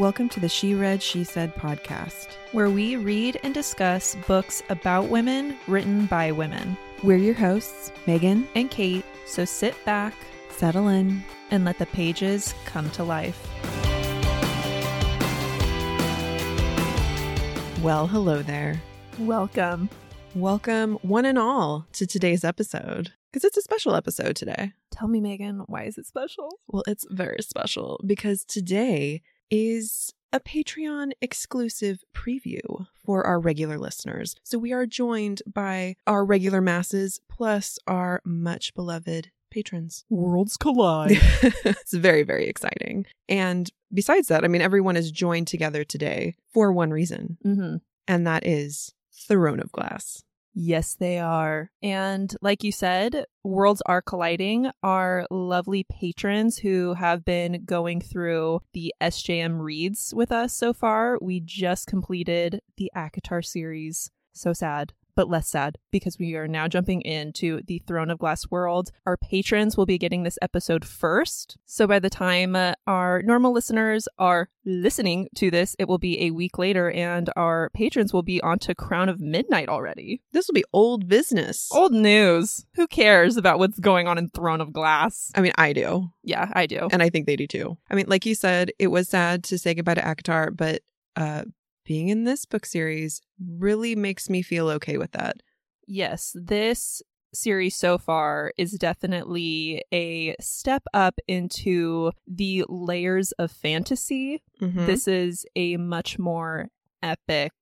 Welcome to the She Read, She Said podcast. where we read and discuss books about women written by women. We're your hosts, Megan, And Kate, so sit back settle in. and let the pages come to life. Well, hello there. Welcome. Welcome, one and all, to today's episode. Because it's a special episode today. Tell me, Megan, why is it special? Well, it's very special because today is a Patreon exclusive preview for our regular listeners. So we are joined by our regular masses plus our much beloved patrons. Worlds collide. it's very, very exciting. And besides that, I mean, everyone is joined together today for one reason, mm-hmm. and that is Throne of Glass. Yes, they are. And like you said, Worlds Are Colliding are lovely patrons who have been going through the SJM reads with us so far. We just completed the ACOTAR series. So sad. But less sad because we are now jumping into the Throne of Glass world. Our patrons will be getting this episode first. So by the time uh, our normal listeners are listening to this, it will be a week later, and our patrons will be on to Crown of Midnight already. This will be old business. Old news. Who cares about what's going on in Throne of Glass? I mean, I do. Yeah, I do. And I think they do too. I mean, like you said, it was sad to say goodbye to ACOTAR, but uh, being in this book series really makes me feel okay with that. Yes, this series so far is definitely a step up into the layers of fantasy. Mhm. This is a much more epic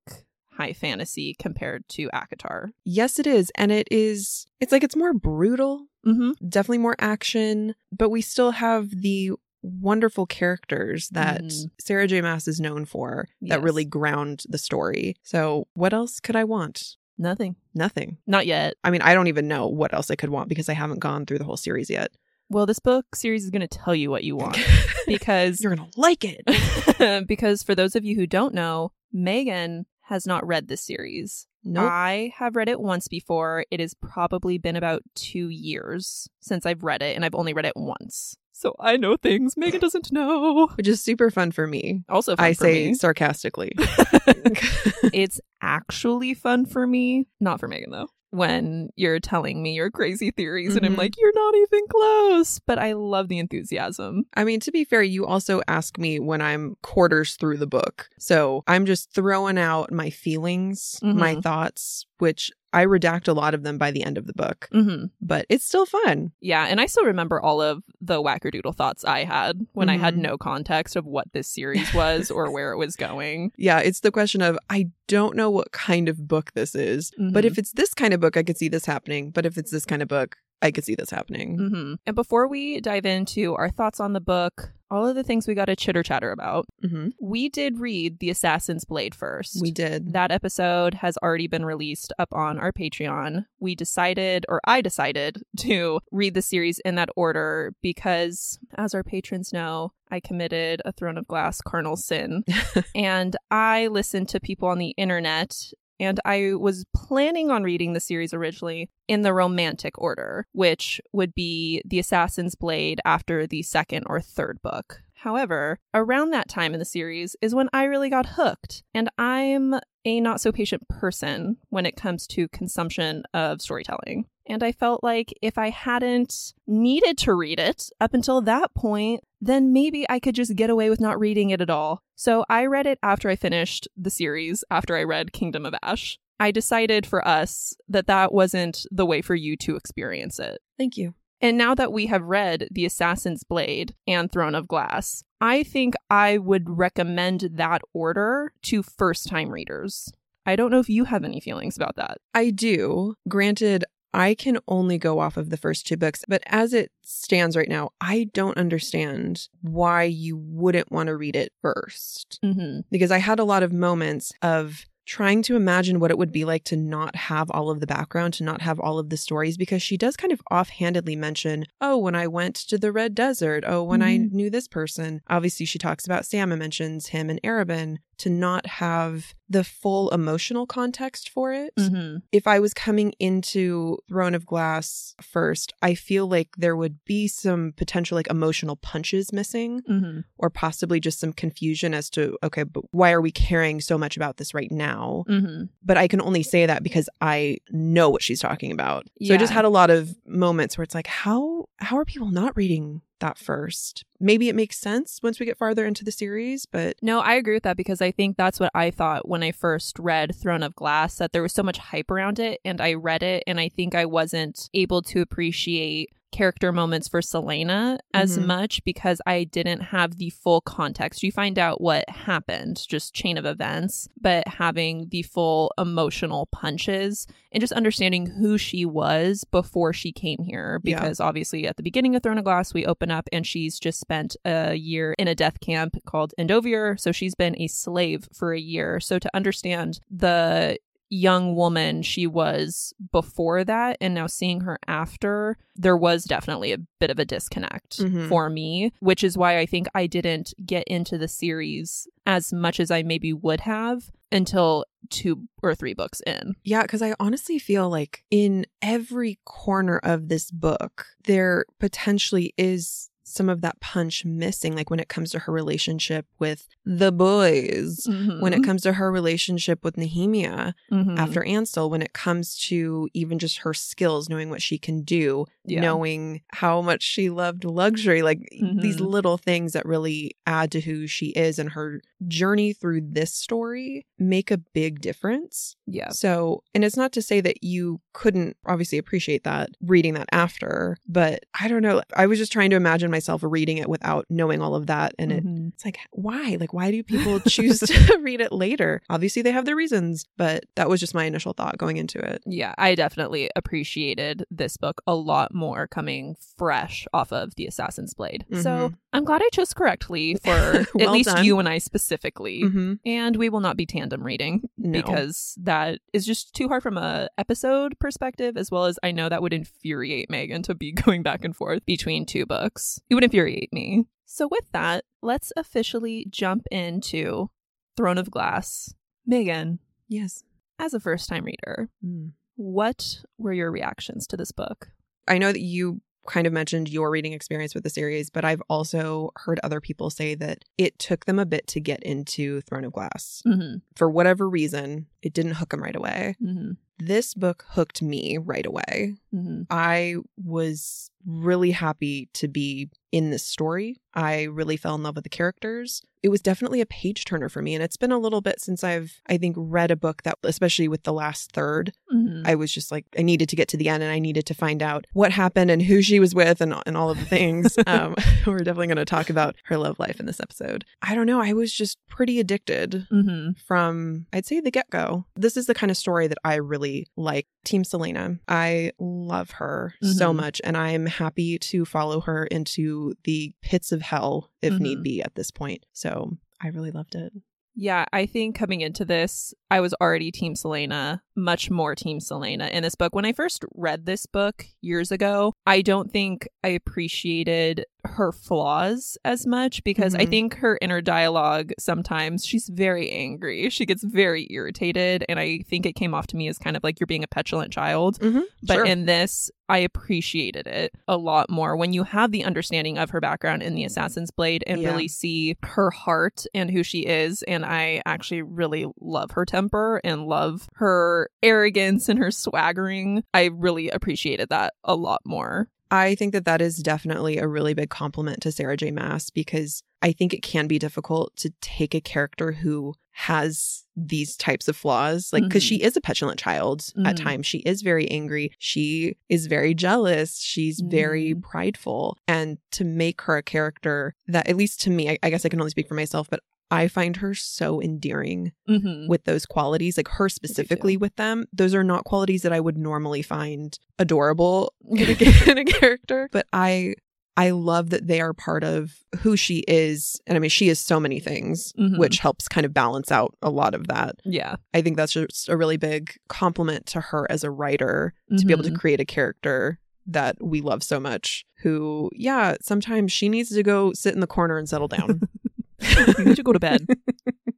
high fantasy compared to ACOTAR. yes, it is. And it is, it's like it's more brutal, Mm-hmm. definitely more action, but we still have the wonderful characters that Mhm. Sarah J. Maas is known for that really ground the story. So, what else could I want? Nothing. Nothing. Not yet. I mean, I don't even know what else I could want because I haven't gone through the whole series yet. Well, this book series is going to tell you what you want because You're going to like it. because for those of you who don't know, Megan has not read this series. Nope. I have read it once before. It has probably been about two years since I've read it, and I've only read it once. So I know things Megan doesn't know. Which is super fun for me. Also, fun I for say me. sarcastically. it's actually fun for me, not for Megan though. When you're telling me your crazy theories, and I'm Mhm. like, you're not even close. But I love the enthusiasm. I mean, to be fair, you also ask me when I'm quarters through the book. So I'm just throwing out my feelings, my Mhm. thoughts, which I redact a lot of them by the end of the book, Mm-hmm. but it's still fun. Yeah, and I still remember all of the wackerdoodle thoughts I had when I had Mhm. no context of what this series was or where it was going. Yeah, it's the question of I don't know what kind of book this is, but Mhm. if it's this kind of book, I could see this happening. But if it's this kind of book, I could see this happening. hmm And before we dive into our thoughts on the book, all of the things we got to chitter chatter about, hmm we did read The Assassin's Blade first. We did. That episode has already been released up on our Patreon. We decided, or I decided, to read the series in that order because, as our patrons know, I committed a Throne of Glass carnal sin. and I listened to people on the internet. And I was planning on reading the series originally in the romantic order, which would be The Assassin's Blade after the second or third book. However, around that time in the series is when I really got hooked. And I'm a not so patient person when it comes to consumption of storytelling. And I felt like if I hadn't needed to read it up until that point, then maybe I could just get away with not reading it at all. So I read it after I finished the series, after I read Kingdom of Ash. I decided for us that that wasn't the way for you to experience it. Thank you. And now that we have read The Assassin's Blade and Throne of Glass, I think I would recommend that order to first time readers. I don't know if you have any feelings about that. I do. Granted, I can only go off of the first two books, but as it stands right now, I don't understand why you wouldn't want to read it first. Mm-hmm. Because I had a lot of moments of trying to imagine what it would be like to not have all of the background, to not have all of the stories, because she does kind of offhandedly mention, oh, when I went to the Red Desert, oh, when I Mhm. knew this person. Obviously, she talks about Sam and mentions him and Arobynn to not have the full emotional context for it. Mm-hmm. If I was coming into Throne of Glass first, I feel like there would be some potential like emotional punches missing Mm-hmm. or possibly just some confusion as to okay, but why are we caring so much about this right now? Mm-hmm. But I can only say that because I know what she's talking about. So I just had a lot of moments where it's like how how are people not reading that first? Maybe it makes sense once we get farther into the series, but No, I agree with that because I think that's what I thought when I first read Throne of Glass that there was so much hype around it and I read it and I think I wasn't able to appreciate character moments for Celaena as Mhm. much because I didn't have the full context. You find out what happened, just chain of events, but having the full emotional punches and just understanding who she was before she came here Yeah. because obviously at the beginning of Throne of Glass we open up and she's just spent a year in a death camp called Endovier so she's been a slave for a year so to understand the young woman she was before that and now seeing her after there was definitely a bit of a disconnect Mhm. for me which is why I think I didn't get into the series as much as I maybe would have until two or three books in Yeah, because I honestly feel like in every corner of this book, there potentially is some of that punch missing. Like when it comes to her relationship with the boys, when it comes to her relationship with Nehemia Mhm. after Ansel, when it comes to even just her skills, knowing what she can do, Yeah. knowing how much she loved luxury, like these Mhm. little things that really add to who she is and her journey through this story make a big difference. yeah So, and it's not to say that you couldn't obviously appreciate that reading that after, but I don't know. I was just trying to imagine myself reading it without knowing all of that. And it, Mhm. it's like, why? Like, why do people choose to read it later? Obviously, they have their reasons, but that was just my initial thought going into it. Yeah, I definitely appreciated this book a lot more coming fresh off of The Assassin's Blade. So Mhm. I'm glad I chose correctly for at least done. you and I specifically. Mm-hmm. And we will not be tandem reading No. because that is just too hard from a episode perspective, as well as I know that would infuriate Megan to be going back and forth between two books. It would infuriate me. So with that, let's officially jump into Throne of Glass. Megan, yes. as a first time reader, Mm. what were your reactions to this book? I know that you kind of mentioned your reading experience with the series, but I've also heard other people say that it took them a bit to get into Throne of Glass. Mm-hmm. For whatever reason, it didn't hook them right away. Mm-hmm. This book hooked me right away. Mm-hmm. I was really happy to be in this story. I really fell in love with the characters. It was definitely a page turner for me. And it's been a little bit since I've, I think, read a book that, especially with the last third, Mm-hmm. I was just like, I needed to get to the end and I needed to find out what happened and who she was with and, and all of the things. um, we're definitely going to talk about her love life in this episode. I don't know. I was just pretty addicted Mm-hmm. from I'd say the get go. This is the kind of story that I really like. Team Celaena. I love her so Mhm. much and I'm happy to follow her into the pits of hell if need Mhm. be at this point. So I really loved it. Yeah, I think coming into this, I was already Team Celaena, much more Team Celaena in this book. When I first read this book years ago, I don't think I appreciated her flaws as much because I Mhm. think her inner dialogue sometimes she's very angry. She gets very irritated. And I think it came off to me as kind of like you're being a petulant child. Mm-hmm. But in this, I appreciated it a lot more when you have the understanding of her background in the Assassin's Blade and Yeah. really see her heart and who she is. And I actually really love her temper and love her arrogance and her swaggering. I really appreciated that a lot more. I think that that is definitely a really big compliment to Sarah J. Maas because I think it can be difficult to take a character who has these types of flaws like because Mhm. she is a petulant child at Mhm. times she is very angry she is very jealous she's very Mhm. prideful and to make her a character that at least to me I, I guess i can only speak for myself but i find her so endearing Mm-hmm. with those qualities, like her specifically with them, those are not qualities that I would normally find adorable in a, in a character. But I I love that they are part of who she is. And I mean, she is so many things, Mhm. which helps kind of balance out a lot of that. Yeah. I think that's just a really big compliment to her as a writer to be able to Mhm. create a character that we love so much. Who, yeah, sometimes she needs to go sit in the corner and settle down. you need to go to bed.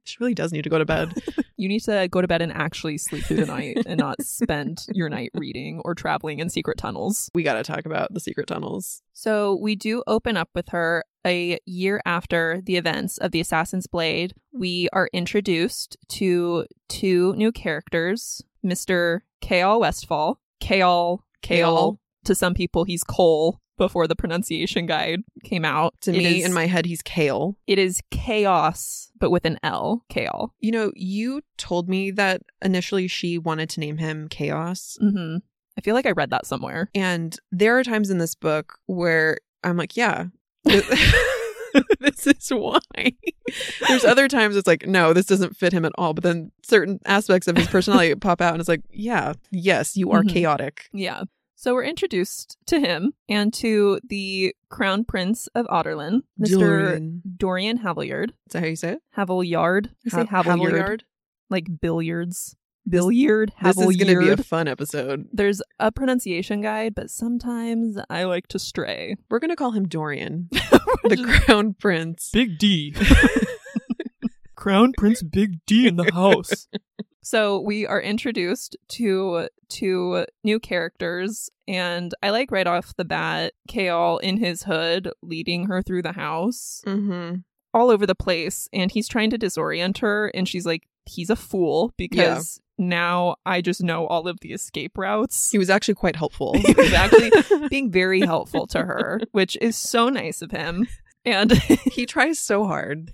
She really does need to go to bed. You need to go to bed and actually sleep through the night and not spend your night reading or traveling in secret tunnels. we got to talk about the secret tunnels. So we do open up with her a year after the events of the Assassin's Blade. We are introduced to two new characters Mr. Chaol Westfall. Chaol. Chaol. To some people, he's Cole before the pronunciation guide came out. To It me, is- in my head, he's Kale. it is chaos, but with an L. Kale. You know, you told me that initially she wanted to name him Chaos. hmm I feel like I read that somewhere. And there are times in this book where I'm like, yeah, this is why. There's other times it's like, no, this doesn't fit him at all. But then certain aspects of his personality pop out and it's like, yeah, yes, you are Mhm. chaotic. Yeah. So we're introduced to him and to the Crown Prince of Adarlan, Mr. Dorian. Dorian Havilliard. Is that how you say it? Havilliard. I say Ha- Havilliard. Like billiards. Billiard. This is going to be a fun episode. There's a pronunciation guide, but sometimes I like to stray. We're going to call him Dorian, the crown prince. Big D. Crown Prince Big D in the house. So we are introduced to two new characters, and I like right off the bat Chaol in his hood leading her through the house Mm-hmm. all over the place, and he's trying to disorient her, and she's like, he's a fool because now I just know all of the escape routes. He was actually quite helpful. He was actually being very helpful to her, which is so nice of him. And he tries so hard.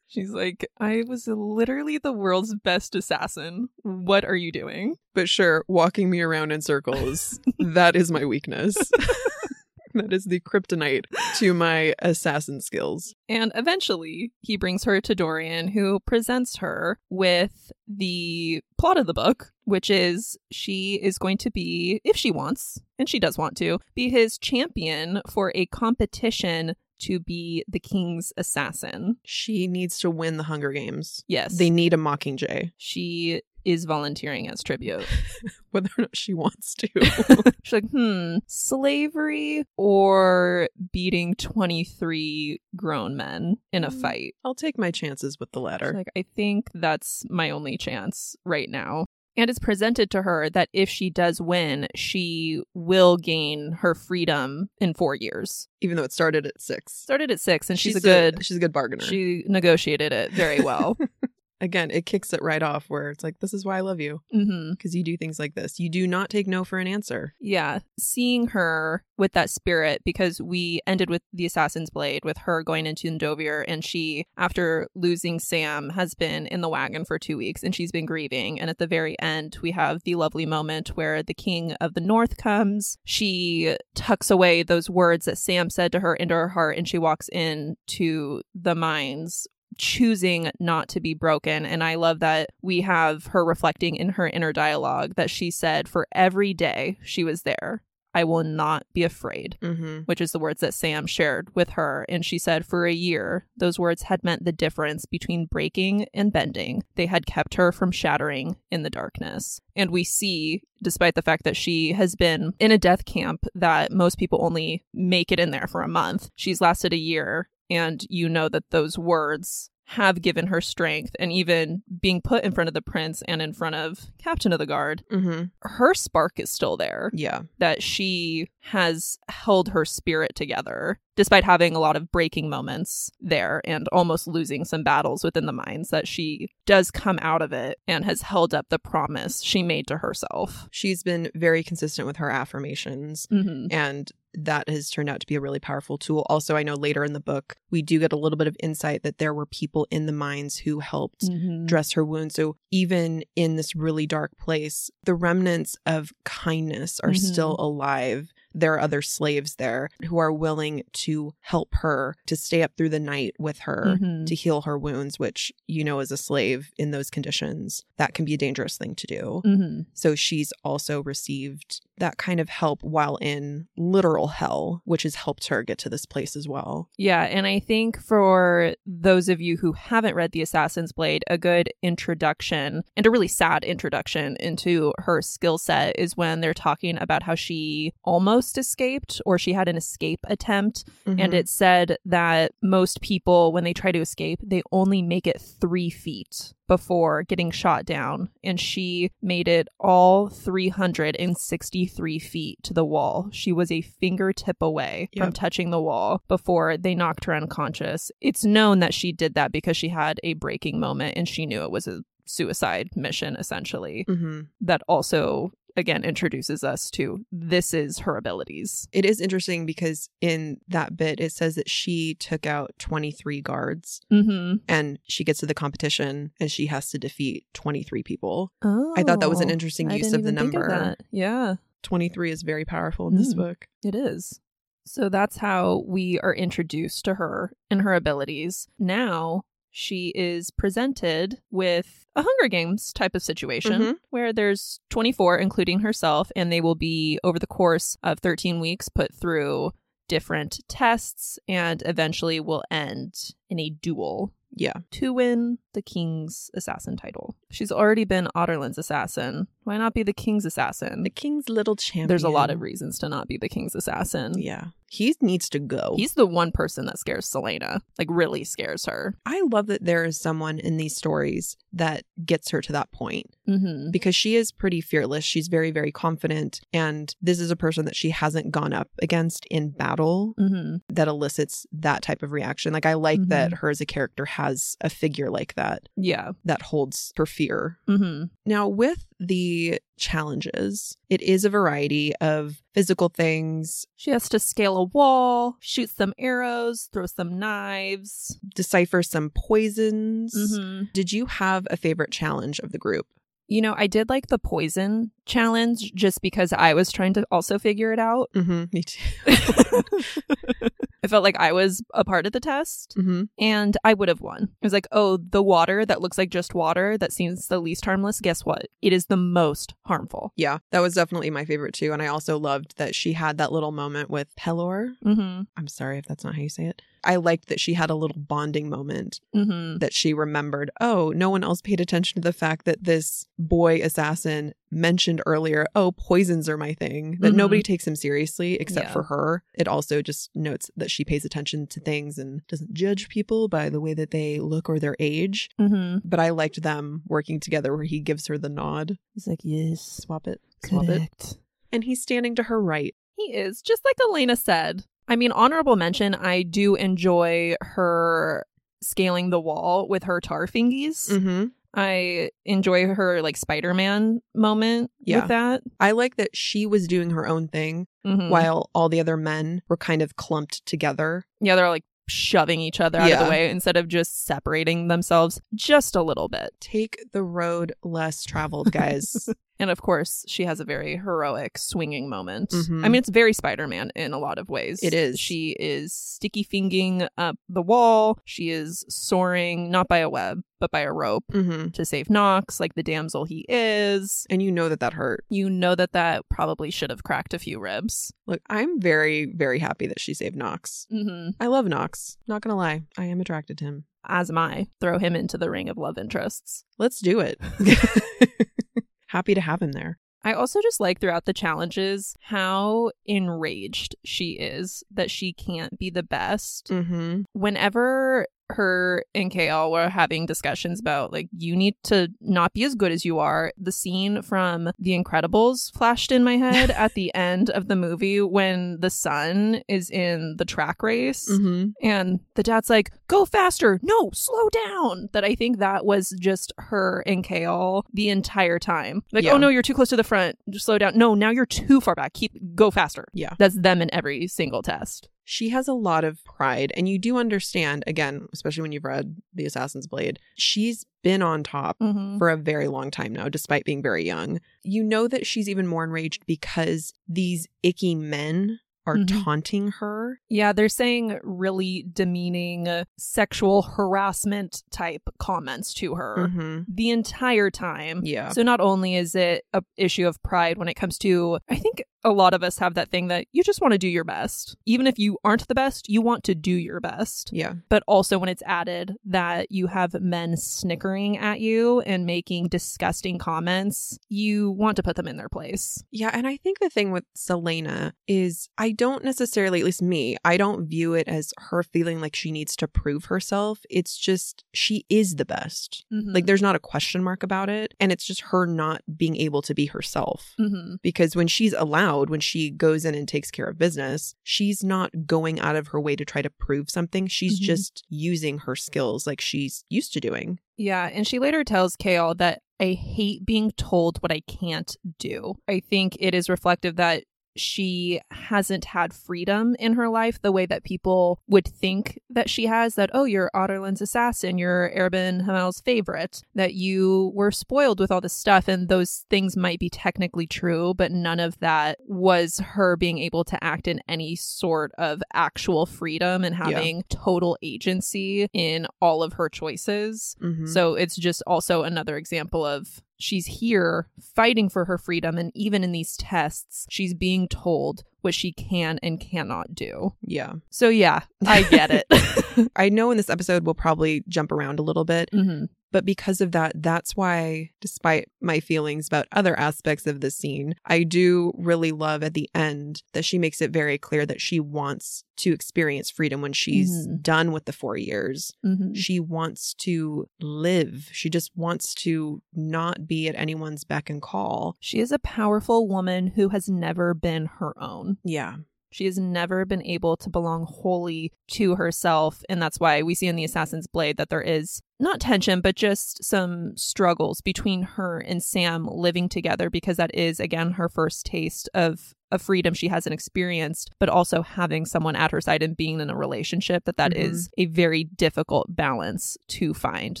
She's like, I was literally the world's best assassin. What are you doing? But sure, walking me around in circles, that is my weakness. that is the kryptonite to my assassin skills. And eventually, he brings her to Dorian, who presents her with the plot of the book, which is she is going to be, if she wants, and she does want to, be his champion for a competition to be the king's assassin. She needs to win the Hunger Games. Yes. They need a Mockingjay, she is volunteering as tribute. whether or not she wants to. She's like, hmm, slavery or beating 23 grown men in a Mm. fight? I'll take my chances with the She's latter. like, I think that's my only chance right now. And it's presented to her that if she does win, she will gain her freedom in four years. Even though it started at six. Started at six, and she's, a good. she's a good bargainer. she negotiated it very well. Again, it kicks it right off where it's like, this is why I love you. Mm-hmm. Because you do things like this. You do not take no for an answer. Yeah, seeing her with that spirit because we ended with the Assassin's Blade with her going into Endovier and she, after losing Sam, has been in the wagon for two weeks and she's been grieving. And at the very end, we have the lovely moment where the King of the North comes. She tucks away those words that Sam said to her into her heart and she walks in to the mines choosing not to be broken. And I love that we have her reflecting in her inner dialogue that she said for every day she was there, I will not be afraid, Mm-hmm. which is the words that Sam shared with her. And she said for a year, those words had meant the difference between breaking and bending. They had kept her from shattering in the darkness. And we see, despite the fact that she has been in a death camp that most people only make it in there for a month, she's lasted a year. And you know that those words have given her strength. And even being put in front of the prince and in front of Captain of the Guard, Mm-hmm. her spark is still there Yeah. that she has held her spirit together despite having a lot of breaking moments there and almost losing some battles within the mines that she does come out of it and has held up the promise she made to herself She's been very consistent with her affirmations. mm-hmm. and that has turned out to be a really powerful tool. Also, I know later in the book, we do get a little bit of insight that there were people in the mines who helped Mm-hmm. dress her wound. So, even in this really dark place, the remnants of kindness are Mhm. still alive. There are other slaves there who are willing to help her to stay up through the night with her Mhm. to heal her wounds, which, you know, as a slave in those conditions, that can be a dangerous thing to do. Mm-hmm. So she's also received that kind of help while in literal hell, which has helped her get to this place as well. Yeah, and I think for those of you who haven't read The Assassin's Blade, a good introduction and a really sad introduction into her skill set is when they're talking about how she almost escaped or she had an escape attempt. And Mhm. it said that most people, when they try to escape, they only make it three feet before getting shot down. And she made it all 363 feet to the wall. She was a fingertip away from touching the wall before they knocked her unconscious. It's known that she did that because she had a breaking moment and she knew it was a suicide mission, essentially. Mhm. That also, again, introduces us to this is her abilities. It is interesting because in that bit, it says that she took out 23 guards Mm-hmm. and she gets to the competition and she has to defeat 23 people. Oh, I thought that was an interesting I use of the number. that. Yeah. 23 is very powerful in this Mm. book. It is. So that's how we are introduced to her and her abilities. Now she is presented with a Hunger Games type of situation Mhm. where there's 24, including herself, and they will be, over the course of 13 weeks, put through different tests and eventually will end in a duel Yeah. to win the king's assassin title. She's already been Adarlan's assassin. Why not be the king's assassin? The king's little champion. There's a lot of reasons to not be the king's assassin. Yeah. He needs to go. He's the one person that scares Celaena, like really scares her. I love that there is someone in these stories that gets her to that point Mm-hmm. because she is pretty fearless. She's very, very confident. And this is a person that she hasn't gone up against in battle Mm-hmm. that elicits that type of reaction. Like, I like that Mhm. her as a character has a figure like that Yeah. that holds her fear. Mm-hmm. Now, with the challenges, it is a variety of physical things, She has to scale a wall, shoot some arrows, throw some knives. decipher some poisons. Mm-hmm. Did you have a favorite challenge of the group? You know, I did like the poison challenge just because I was trying to also figure it out. Mm-hmm. Me too. I felt like I was a part of the test mm-hmm. and I would have won. It was like, oh, the water that looks like just water that seems the least harmless. Guess what? It is the most harmful. Yeah, that was definitely my favorite too. And I also loved that she had that little moment with Pelor. Mm-hmm. I'm sorry if that's not how you say it. I liked that she had a little bonding moment Mm-hmm. that she remembered, oh, no one else paid attention to the fact that this boy assassin mentioned earlier, oh, poisons are my thing, that Mhm. nobody takes him seriously except Yeah. for her. It also just notes that she pays attention to things and doesn't judge people by the way that they look or their age. Mm-hmm. But I liked them working together where he gives her the nod. He's like, yes, Swap it. Swap it. And he's standing to her right. He is, just like Elena said. I mean, honorable mention, I do enjoy her scaling the wall with her tar fingies. Mm-hmm. I enjoy her like Spider-Man moment Yeah. with that. I like that she was doing her own thing Mhm. while all the other men were kind of clumped together. Yeah, they're like shoving each other out of the way instead of just separating themselves just a little bit. Take the road less traveled, guys. And of course, she has a very heroic swinging moment. Mhm. I mean, it's very Spider Man in a lot of ways. It is. She is sticky fingering up the wall. She is soaring, not by a web, but by a rope hmm to save Nox, like the damsel he is. And you know that that hurt. You know that that probably should have cracked a few ribs. Look, I'm very, very happy that she saved Nox. Mm-hmm. I love Nox. Not gonna lie, I am attracted to him. As am I. Throw him into the ring of love interests. Let's do it. happy to have him there. I also just like throughout the challenges how enraged she is that she can't be the best. Mm-hmm. Whenever her and KL were having discussions about like you need to not be as good as you are, the scene from The Incredibles flashed in my head at the end of the movie when the son is in the track race Mm-hmm. and the dad's like, go faster. No, slow down. That I think that was just her and Kale the entire time. Like, Yeah. oh no, you're too close to the front. Just slow down. No, now you're too far back. Keep go faster. Yeah. That's them in every single test. She has a lot of pride, and you do understand, again, especially when you've read The Assassin's Blade, she's been on top Mm-hmm. for a very long time now, despite being very young. You know that she's even more enraged because these icky men are Mhm. taunting her. Yeah, they're saying really demeaning uh, sexual harassment type comments to her hmm the entire time. Yeah. So not only is it a issue of pride when it comes to I think a lot of us have that thing that you just want to do your best. Even if you aren't the best, you want to do your best. Yeah. But also when it's added that you have men snickering at you and making disgusting comments, you want to put them in their place. Yeah, and I think the thing with Celaena is I don't necessarily, at least me, I don't view it as her feeling like she needs to prove herself. It's just she is the best. Like there's not a question mark about it. And it's just her not being able to be herself. Mhm. Because when she's allowed, when she goes in and takes care of business, she's not going out of her way to try to prove something. She's Mhm. just using her skills like she's used to doing. Yeah, and she later tells Kale that I hate being told what I can't do. I think it is reflective that she hasn't had freedom in her life the way that people would think that she has that oh you're Adarlan's assassin you're Arobynn Hamel's favorite that you were spoiled with all this stuff and those things might be technically true but none of that was her being able to act in any sort of actual freedom and Yeah. having total agency in all of her choices Mhm. so it's just also another example of she's here fighting for her freedom. And even in these tests, she's being told what she can and cannot do. yeah. So, yeah, I get it. I know in this episode we'll probably jump around a little bit, Mhm. But because of that, that's why, despite my feelings about other aspects of the scene, I do really love at the end that she makes it very clear that she wants to experience freedom when she's Mhm. done with the four years. Mhm. She wants to live. She just wants to not be at anyone's beck and call. She is a powerful woman who has never been her own. Yeah. She has never been able to belong wholly to herself. And that's why we see in The Assassin's Blade that there is not tension, but just some struggles between her and Sam living together because that is, again, her first taste of a freedom she hasn't experienced, but also having someone at her side and being in a relationship that that Mhm. is a very difficult balance to find.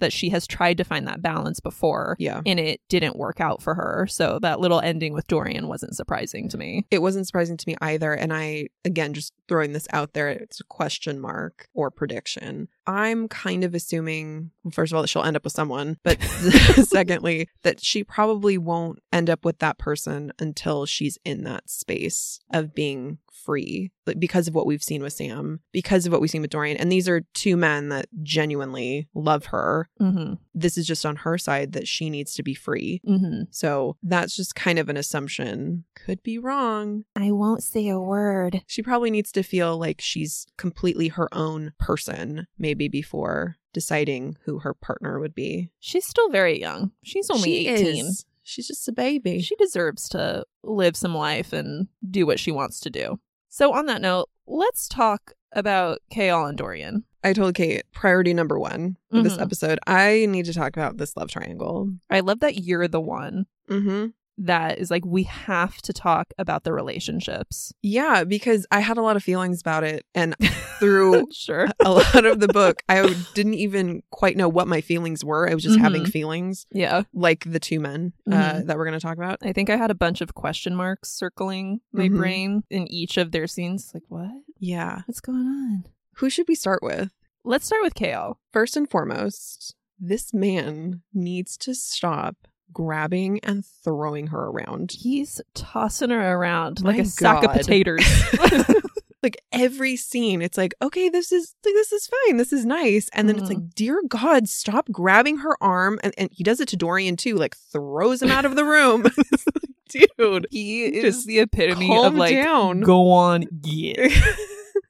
That she has tried to find that balance before Yeah. and it didn't work out for her. So that little ending with Dorian wasn't surprising to me. It wasn't surprising to me either. And I, again, just throwing this out there, it's a question mark or prediction. I'm kind of assuming, first of all, that she'll end up with someone, but secondly, that she probably won't end up with that person until she's in that space of being free because of what we've seen with Sam, because of what we've seen with Dorian. And these are two men that genuinely love her. Mm-hmm. This is just on her side that she needs to be free. Mm-hmm. So that's just kind of an assumption. Could be wrong. I won't say a word. She probably needs to feel like she's completely her own person, maybe before deciding who her partner would be. She's still very young. She's only She 18. is. She's just a baby. She deserves to live some life and do what she wants to do. So, on that note, let's talk about Kale and Dorian. I told Kate, priority number one for this Mhm. episode, I need to talk about this love triangle. I love that you're the one Mm-hmm. That is like, we have to talk about the relationships. Yeah, because I had a lot of feelings about it. And through sure. a lot of the book, I didn't even quite know what my feelings were. I was just having Mhm. feelings, Yeah. like the two men uh, Mhm. that we're going to talk about. I think I had a bunch of question marks circling my Mhm. brain in each of their scenes. Like, what? Yeah. What's going on? Who should we start with? Let's start with Kale. First and foremost, this man needs to stop grabbing and throwing her around. He's tossing her around My like a sack of potatoes. like every scene, it's like, okay, this is like this is fine, this is nice, and then it's Mhm. like, dear God, stop grabbing her arm, and, and he does it to Dorian too, like throws him out of the room. Dude, he is Just the epitome of like, down. go on, get.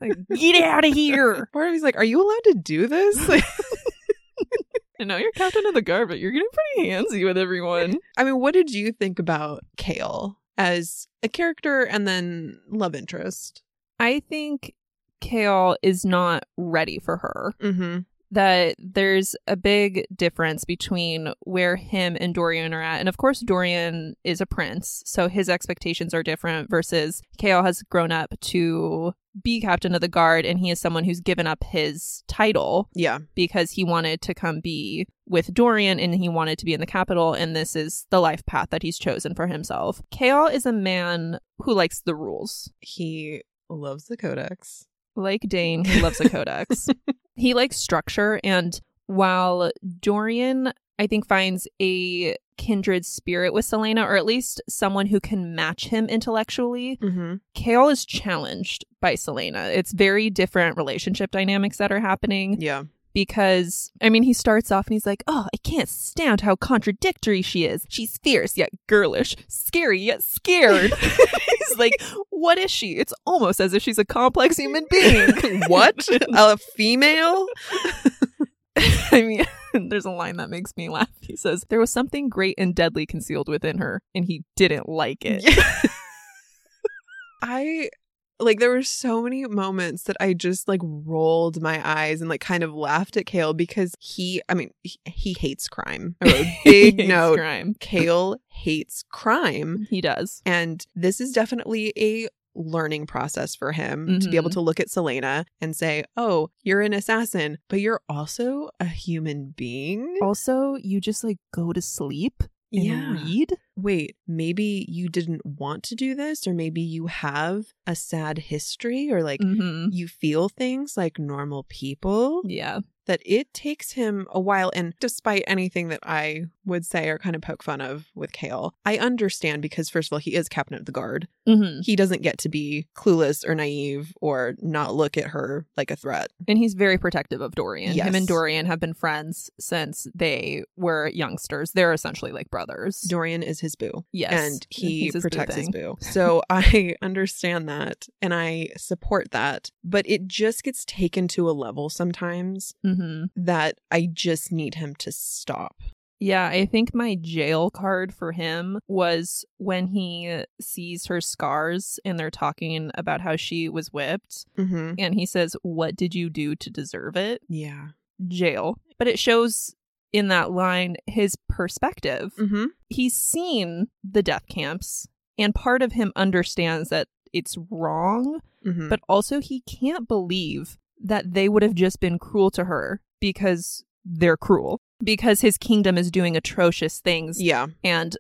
Like, get out of here. part of me's like, are you allowed to do this? Like, I know you're captain of the guard, but you're getting pretty handsy with everyone. I mean, what did you think about Kale as a character and then love interest? I think Kale is not ready for her. Mm-hmm. That there's a big difference between where him and Dorian are at. And of course, Dorian is a prince, so his expectations are different versus Kale has grown up to be captain of the guard, and he is someone who's given up his title Yeah. because he wanted to come be with Dorian and he wanted to be in the capital, and this is the life path that he's chosen for himself. Kale is a man who likes the rules. He loves the codex. Like Dane, he loves a codex. he likes structure. And while Dorian, I think, finds a kindred spirit with Celaena, or at least someone who can match him intellectually, Mm-hmm. Kale is challenged by Celaena. It's very different relationship dynamics that are happening Yeah. Because, I mean, he starts off and he's like, Oh, I can't stand how contradictory she is. She's fierce yet girlish, scary yet scared. he's like, What is she? It's almost as if she's a complex human being. what? A female? I mean, there's a line that makes me laugh. He says, There was something great and deadly concealed within her, and he didn't like it. I like there were so many moments that I just like rolled my eyes and like kind of laughed at Kale because he I mean he, he hates crime. I wrote a He big note. Crime. Kale hates crime He does. and this is definitely a learning process for him to be able Mhm. to look at Celaena and say, "Oh, you're an assassin, but you're also a human being." Also, you just like go to sleep and Yeah. read. wait, maybe you didn't want to do this, or maybe you have a sad history, or like hmm you feel things like normal people, Yeah. that it takes him a while. And despite anything that I would say or kind of poke fun of with Kale, I understand because, first of all, he is captain of the guard. hmm He doesn't get to be clueless or naive or not look at her like a threat. And he's very protective of Dorian. Him Yes. and Dorian have been friends since they were youngsters. They're essentially like brothers. Dorian is his boo. yes. and he his boo protects his boo. So I understand that and I support that, but it just gets taken to a level sometimes hmm that I just need him to stop. Yeah, I think my jail card for him was when he sees her scars and they're talking about how she was whipped. Mm-hmm. And he says, What did you do to deserve it? Yeah. Jail. But it shows in that line his perspective. Mm-hmm. He's seen the death camps, and part of him understands that it's wrong, Mm-hmm. but also he can't believe that they would have just been cruel to her because they're cruel. Because his kingdom is doing atrocious things yeah. and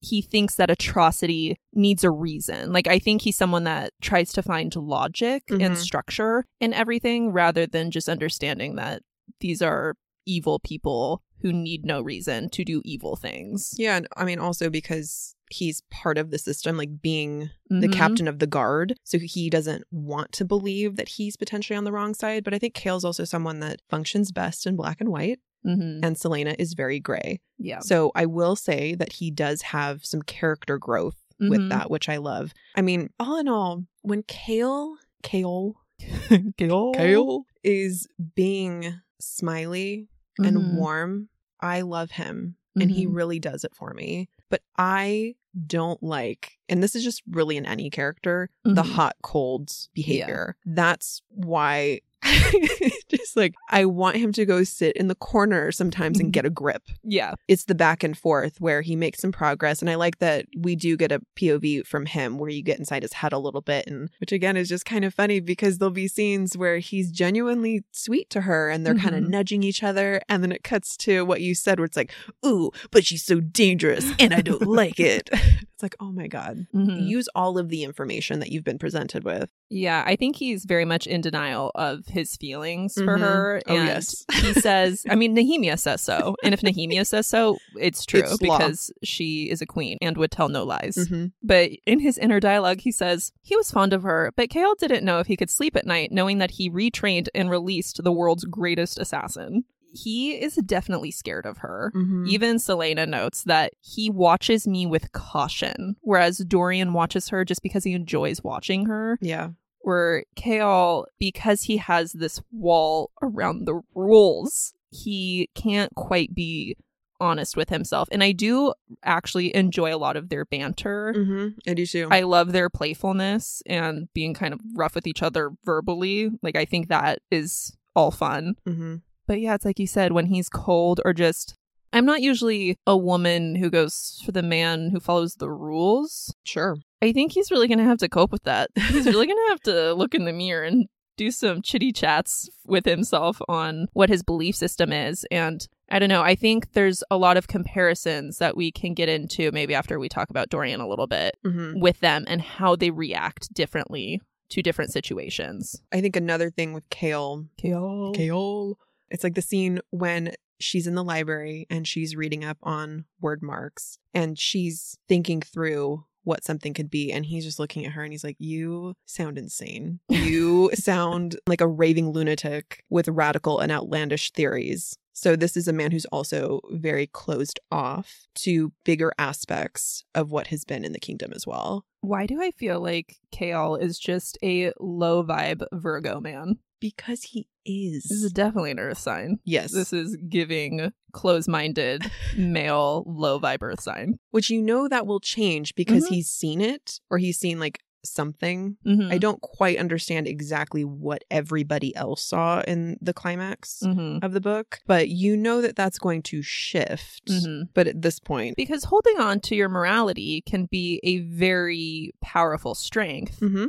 he thinks that atrocity needs a reason. Like I think he's someone that tries to find logic Mhm. and structure in everything rather than just understanding that these are evil people who need no reason to do evil things. Yeah. And I mean, also because he's part of the system, like being the Mhm. captain of the guard. So he doesn't want to believe that he's potentially on the wrong side. But I think Kale's also someone that functions best in black and white, Mhm. and Celaena is very gray. Yeah. So I will say that he does have some character growth with Mhm. that, which I love. I mean, all in all, when Kale, Kale, Kale. Kale is being smiley and warm, I love him. And he Mhm. really does it for me. But I don't like, and this is just really in any character, the Mhm. hot cold behavior. That's why just like I want him to go sit in the corner sometimes and mm-hmm. get a grip. Yeah. It's the back and forth where he makes some progress. And I like that we do get a POV from him where you get inside his head a little bit. And which again is just kind of funny because there'll be scenes where he's genuinely sweet to her and they're kind of mm-hmm. nudging each other. And then it cuts to what you said where it's like, ooh, but she's so dangerous and I don't like it. It's like, oh my God. Mhm. Use all of the information that you've been presented with. Yeah, I think he's very much in denial of his feelings for Mhm. her. Oh, and yes. he says, I mean, Nehemia says so. And if Nehemia says so, it's true It's law. because she is a queen and would tell no lies. Mm-hmm. But in his inner dialogue, he says he was fond of her, but Kale didn't know if he could sleep at night knowing that he retrained and released the world's greatest assassin. He is definitely scared of her. Mm-hmm. Even Celaena notes that he watches me with caution, whereas Dorian watches her just because he enjoys watching her. yeah. Where Kale, because he has this wall around the rules, he can't quite be honest with himself. And I do actually enjoy a lot of their banter. Mm-hmm. I do too. I love their playfulness and being kind of rough with each other verbally. Like, I think that is all fun. mm-hmm. But yeah, it's like you said, when he's cold or just. I'm not usually a woman who goes for the man who follows the rules. Sure. I think he's really going to have to cope with that. He's really going to have to look in the mirror and do some chitty chats with himself on what his belief system is. And I don't know. I think there's a lot of comparisons that we can get into maybe after we talk about Dorian a little bit Mm-hmm. with them and how they react differently to different situations. I think another thing with Kale, Kale. Kale, it's like the scene when she's in the library and she's reading up on Wyrdmarks and she's thinking through what something could be and he's just looking at her and he's like you sound insane. You sound like a raving lunatic with radical and outlandish theories. So this is a man who's also very closed off to bigger aspects of what has been in the kingdom as well. Why do I feel like Kale is just a low vibe Virgo man? Because he is. This is definitely an earth sign. yes This is giving close minded male low vibe earth sign. which you know that will change because Mhm. he's seen it or he's seen like something Mhm. I don't quite understand exactly what everybody else saw in the climax Mhm. of the book, but you know that that's going to shift. Mhm. But at this point, Because holding on to your morality can be a very powerful strength. hmm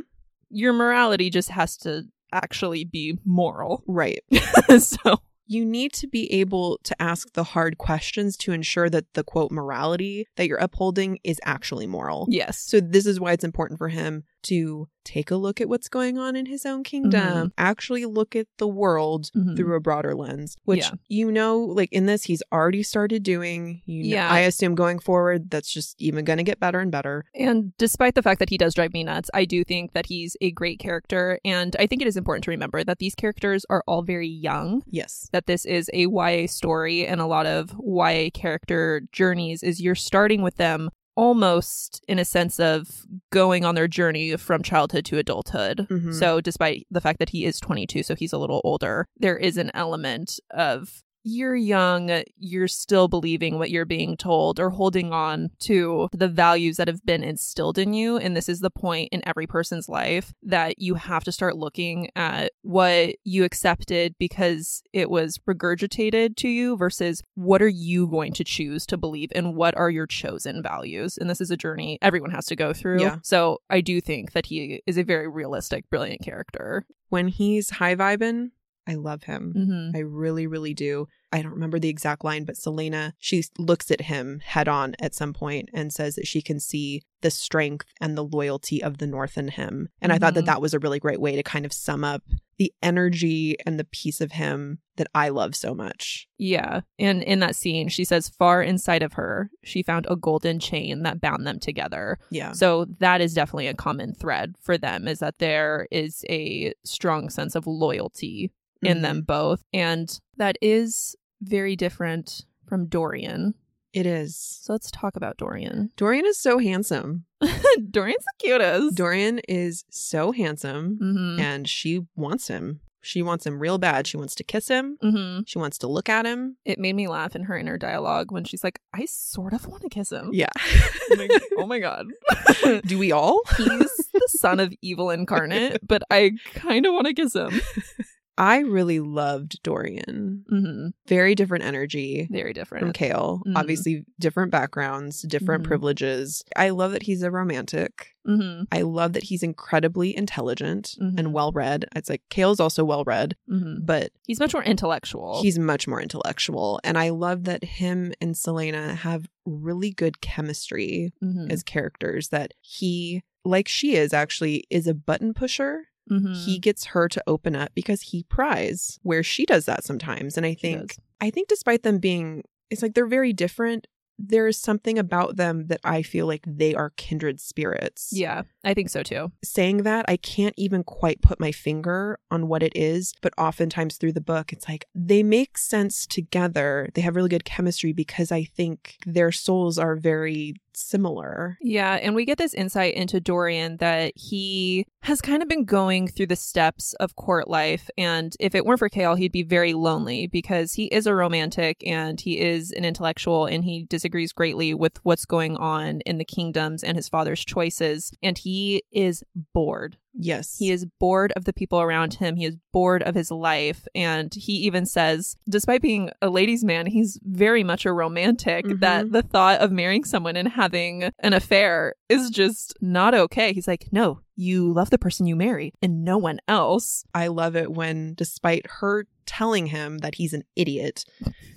Your morality just has to actually be moral. right. so, You need to be able to ask the hard questions to ensure that the quote morality that you're upholding is actually moral. yes. So this is why it's important for him to take a look at what's going on in his own kingdom, Mhm. actually look at the world Mhm. through a broader lens, which Yeah. you know, like in this, he's already started doing. You know, Yeah. I assume going forward, that's just even going to get better and better. And despite the fact that he does drive me nuts, I do think that he's a great character. And I think it is important to remember that these characters are all very young. Yes. That this is a YA story, and a lot of YA character journeys is you're starting with them almost in a sense of going on their journey from childhood to adulthood. Mhm. So, despite the fact that he is 22, so he's a little older, there is an element of you're young, you're still believing what you're being told or holding on to the values that have been instilled in you. And this is the point in every person's life that you have to start looking at what you accepted because it was regurgitated to you versus what are you going to choose to believe and what are your chosen values. And this is a journey everyone has to go through. Yeah. So I do think that he is a very realistic, brilliant character. When he's high vibing, I love him. Mm-hmm. I really, really do. I don't remember the exact line, but Celaena, she looks at him head on at some point and says that she can see the strength and the loyalty of the North in him. And I thought that Mhm. that was a really great way to kind of sum up the energy and the piece of him that I love so much. Yeah. And in that scene, she says, far inside of her, she found a golden chain that bound them together. Yeah. So that is definitely a common thread for them is that there is a strong sense of loyalty in Mhm. them both. And that is very different from Dorian. It is. So let's talk about Dorian. Dorian is so handsome. Dorian's the cutest. Dorian is so handsome mm-hmm. and she wants him. She wants him real bad. She wants to kiss him. Mm-hmm. She wants to look at him. It made me laugh in her inner dialogue when she's like, I sort of want to kiss him. Yeah. Like, oh my God. Do we all? He's the son of evil incarnate, but I kind of want to kiss him. I really loved Dorian. Mm-hmm. Very different energy Very different. from. Chaol. Mhm. Obviously, different backgrounds, different Mhm. privileges. I love that he's a romantic. Mm-hmm. I love that he's incredibly intelligent and well read. It's like Chaol's also well read, Mm-hmm. but He's much more intellectual. he's much more intellectual. And I love that him and Celaena have really good chemistry as characters, that he, like she is actually, is a button pusher. Mhm. He gets her to open up because he pries, where she does that sometimes. And I think. I think despite them being it's like they're very different, there is something about them that I feel like they are kindred spirits. Yeah, I think so too. Saying that, I can't even quite put my finger on what it is, but oftentimes through the book, it's like they make sense together. They have really good chemistry because I think their souls are very similar. Yeah, and we get this insight into Dorian that he has kind of been going through the steps of court life. And if it weren't for Chaol, he'd be very lonely because he is a romantic and he is an intellectual and he disagrees greatly with what's going on in the kingdoms and his father's choices. And he is bored. Yes. He is bored of the people around him. He is bored of his life. And he even says, despite being a ladies' man, he's very much a romantic, Mhm. that the thought of marrying someone and having an affair is just not okay. He's like, no, you love the person you marry and no one else. I love it when, despite her telling him that he's an idiot.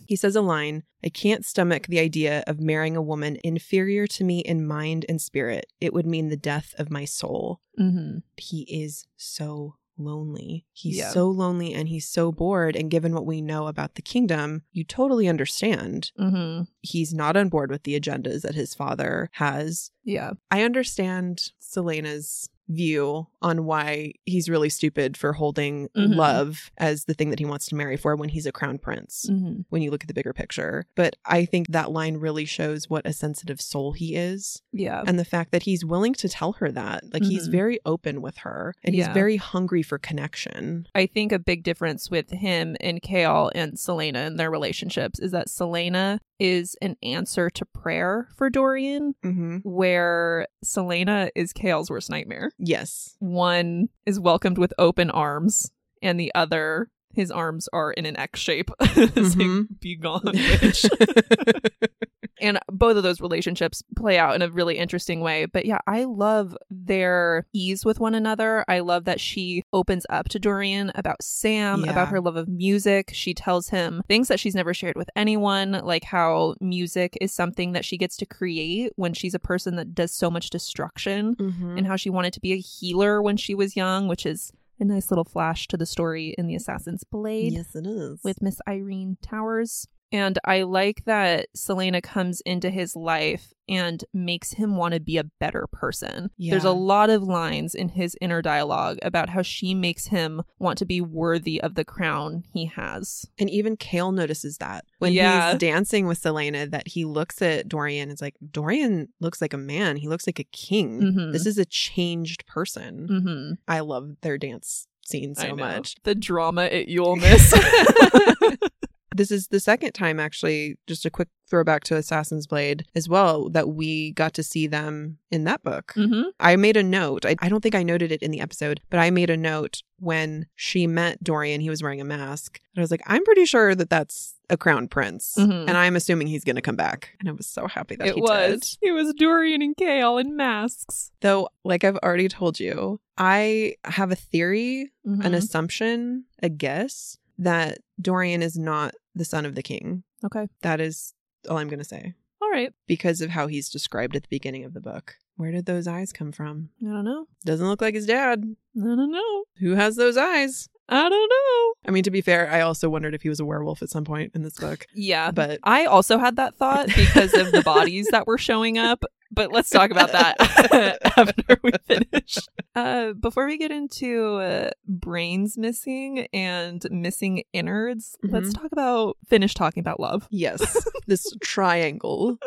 He says a line I can't stomach the idea of marrying a woman inferior to me in mind and spirit. It would mean the death of my soul. Mm-hmm. He is so lonely. He's Yeah. so lonely and he's so bored. And given what we know about the kingdom, you totally understand. Mm-hmm. He's not on board with the agendas that his father has. Yeah. I understand Celaena's view on why he's really stupid for holding Mhm. love as the thing that he wants to marry for when he's a crown prince Mm-hmm. when you look at the bigger picture but i think that line really shows what a sensitive soul he is Yeah. and the fact that he's willing to tell her that like he's Mhm. very open with her and Yeah. he's very hungry for connection I think a big difference with him and Chaol and Celaena and their relationships is that Celaena is an answer to prayer for Dorian, mm-hmm. where Celaena is Chaol's worst nightmare. Yes One is welcomed with open arms, and the other, his arms are in an X shape. it's Mhm. like, be gone, bitch. and both of those relationships play out in a really interesting way but yeah i love their ease with one another i love that she opens up to dorian about sam Yeah. about her love of music she tells him things that she's never shared with anyone like how music is something that she gets to create when she's a person that does so much destruction Mhm. and how she wanted to be a healer when she was young which is a nice little flash to the story in the assassin's blade yes it is with Miss Yrene Towers. And I like that Celaena comes into his life and makes him want to be a better person. There's a lot of lines in his inner dialogue about how she makes him want to be worthy of the crown he has. And even Chaol notices that when Yeah. he's dancing with Celaena, that he looks at Dorian and is like, Dorian looks like a man. He looks like a king. Mhm. This is a changed person. Mm-hmm. I love their dance scene so much. The drama at Yulemas. This is the second time, actually, just a quick throwback to Assassin's Blade as well, that we got to see them in that book. mm-hmm. I made a note. I, I don't think I noted it in the episode, but I made a note when she met Dorian. He was wearing a mask. And I was like, I'm pretty sure that that's a crown prince. Mhm. And I'm assuming he's going to come back. And I was so happy that It he was. did. It was Dorian and Chaol in masks. Though, like I've already told you, I have a theory, an Mhm. assumption, a guess that Dorian is not the son of the king. Okay. That is all I'm going to say All right. because of how he's described at the beginning of the book. Where did those eyes come from? I don't know. Doesn't look like his dad. I don't know. Who has those eyes? I don't know. I mean, to be fair, I also wondered if he was a werewolf at some point in this book. Yeah. But I also had that thought because of the bodies that were showing up. But let's talk about that after we finish. Uh, before we get into uh, brains missing and missing innards, let's talk about finish talking about love. yes, this triangle.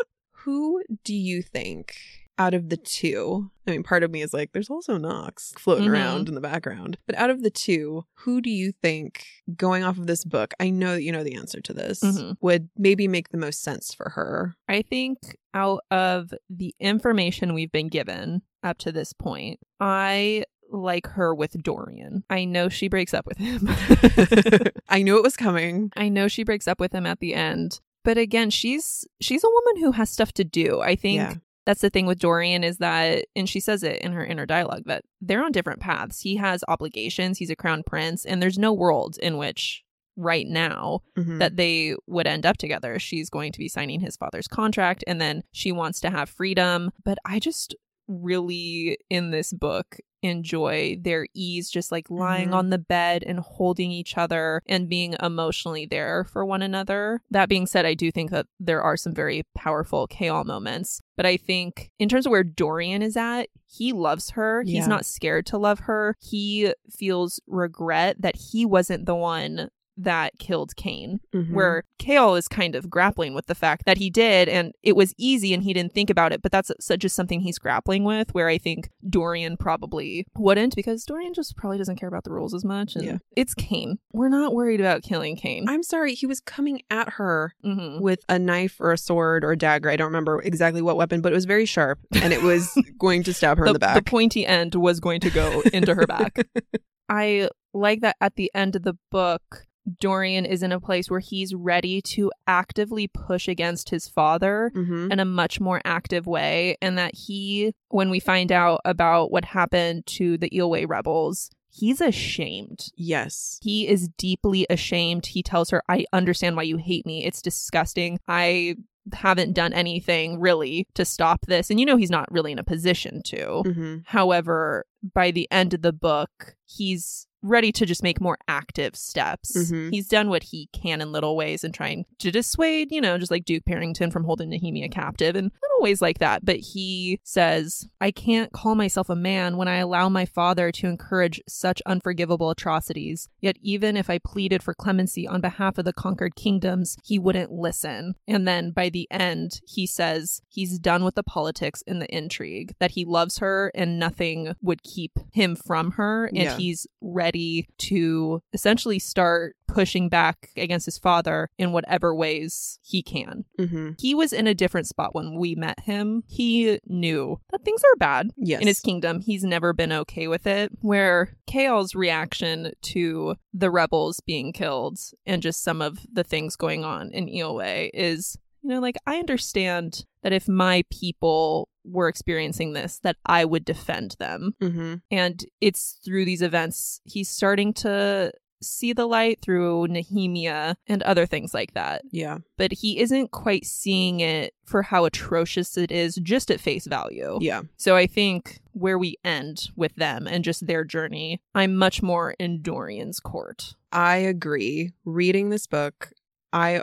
Who do you think out of the two? I mean, part of me is like, there's also Nox floating Mhm. around in the background. But out of the two, who do you think, going off of this book, I know that you know the answer to this, Mhm. would maybe make the most sense for her? I think out of the information we've been given up to this point, I like her with Dorian. I know she breaks up with him. I knew it was coming. I know she breaks up with him at the end. But again, she's she's a woman who has stuff to do. I think Yeah. That's the thing with Dorian is that and she says it in her inner dialogue that they're on different paths. He has obligations, he's a crown prince, and there's no world in which right now Mhm. that they would end up together. She's going to be signing his father's contract and then she wants to have freedom. But I just really, in this book, enjoy their ease, just like lying Mhm. on the bed and holding each other and being emotionally there for one another. That being said, I do think that there are some very powerful Chaol moments. But I think in terms of where Dorian is at, he loves her. Yeah. He's not scared to love her. He feels regret that he wasn't the one that killed Cain Mhm. where Chaol is kind of grappling with the fact that he did and it was easy and he didn't think about it, but that's such just something he's grappling with where I think Dorian probably wouldn't because Dorian just probably doesn't care about the rules as much. And Yeah. it's Cain. We're not worried about killing Cain. I'm sorry, he was coming at her hmm with a knife or a sword or a dagger. I don't remember exactly what weapon, but it was very sharp and it was going to stab her the, in the back. the pointy end was going to go into her back. I like that at the end of the book, Dorian is in a place where he's ready to actively push against his father Mhm. in a much more active way and that he when we find out about what happened to the Eyllwe rebels he's ashamed. Yes. He is deeply ashamed. He tells her, I understand why you hate me. It's disgusting. I haven't done anything really to stop this. And you know, he's not really in a position to. hmm However, by the end of the book, he's ready to just make more active steps. Mhm. He's done what he can in little ways and trying to dissuade, you know, just like Duke Perrington from holding Nehemia captive and little ways like that. But he says, I can't call myself a man when I allow my father to encourage such unforgivable atrocities. Yet even if I pleaded for clemency on behalf of the conquered kingdoms, he wouldn't listen. And then by the end, he says he's done with the politics and the intrigue, that he loves her and nothing would keep him from her. And Yeah. he's ready to essentially start pushing back against his father in whatever ways he can. hmm He was in a different spot when we met him. He knew that things are bad Yes. in his kingdom. He's never been okay with it. Where Chaol's reaction to the rebels being killed and just some of the things going on in EOA is, you know, like I understand that if my people were experiencing this, that I would defend them. hmm And it's through these events he's starting to see the light through Nehemia and other things like that. Yeah. But he isn't quite seeing it for how atrocious it is just at face value. Yeah. So I think where we end with them and just their journey, I'm much more in Dorian's court. I agree. Reading this book, I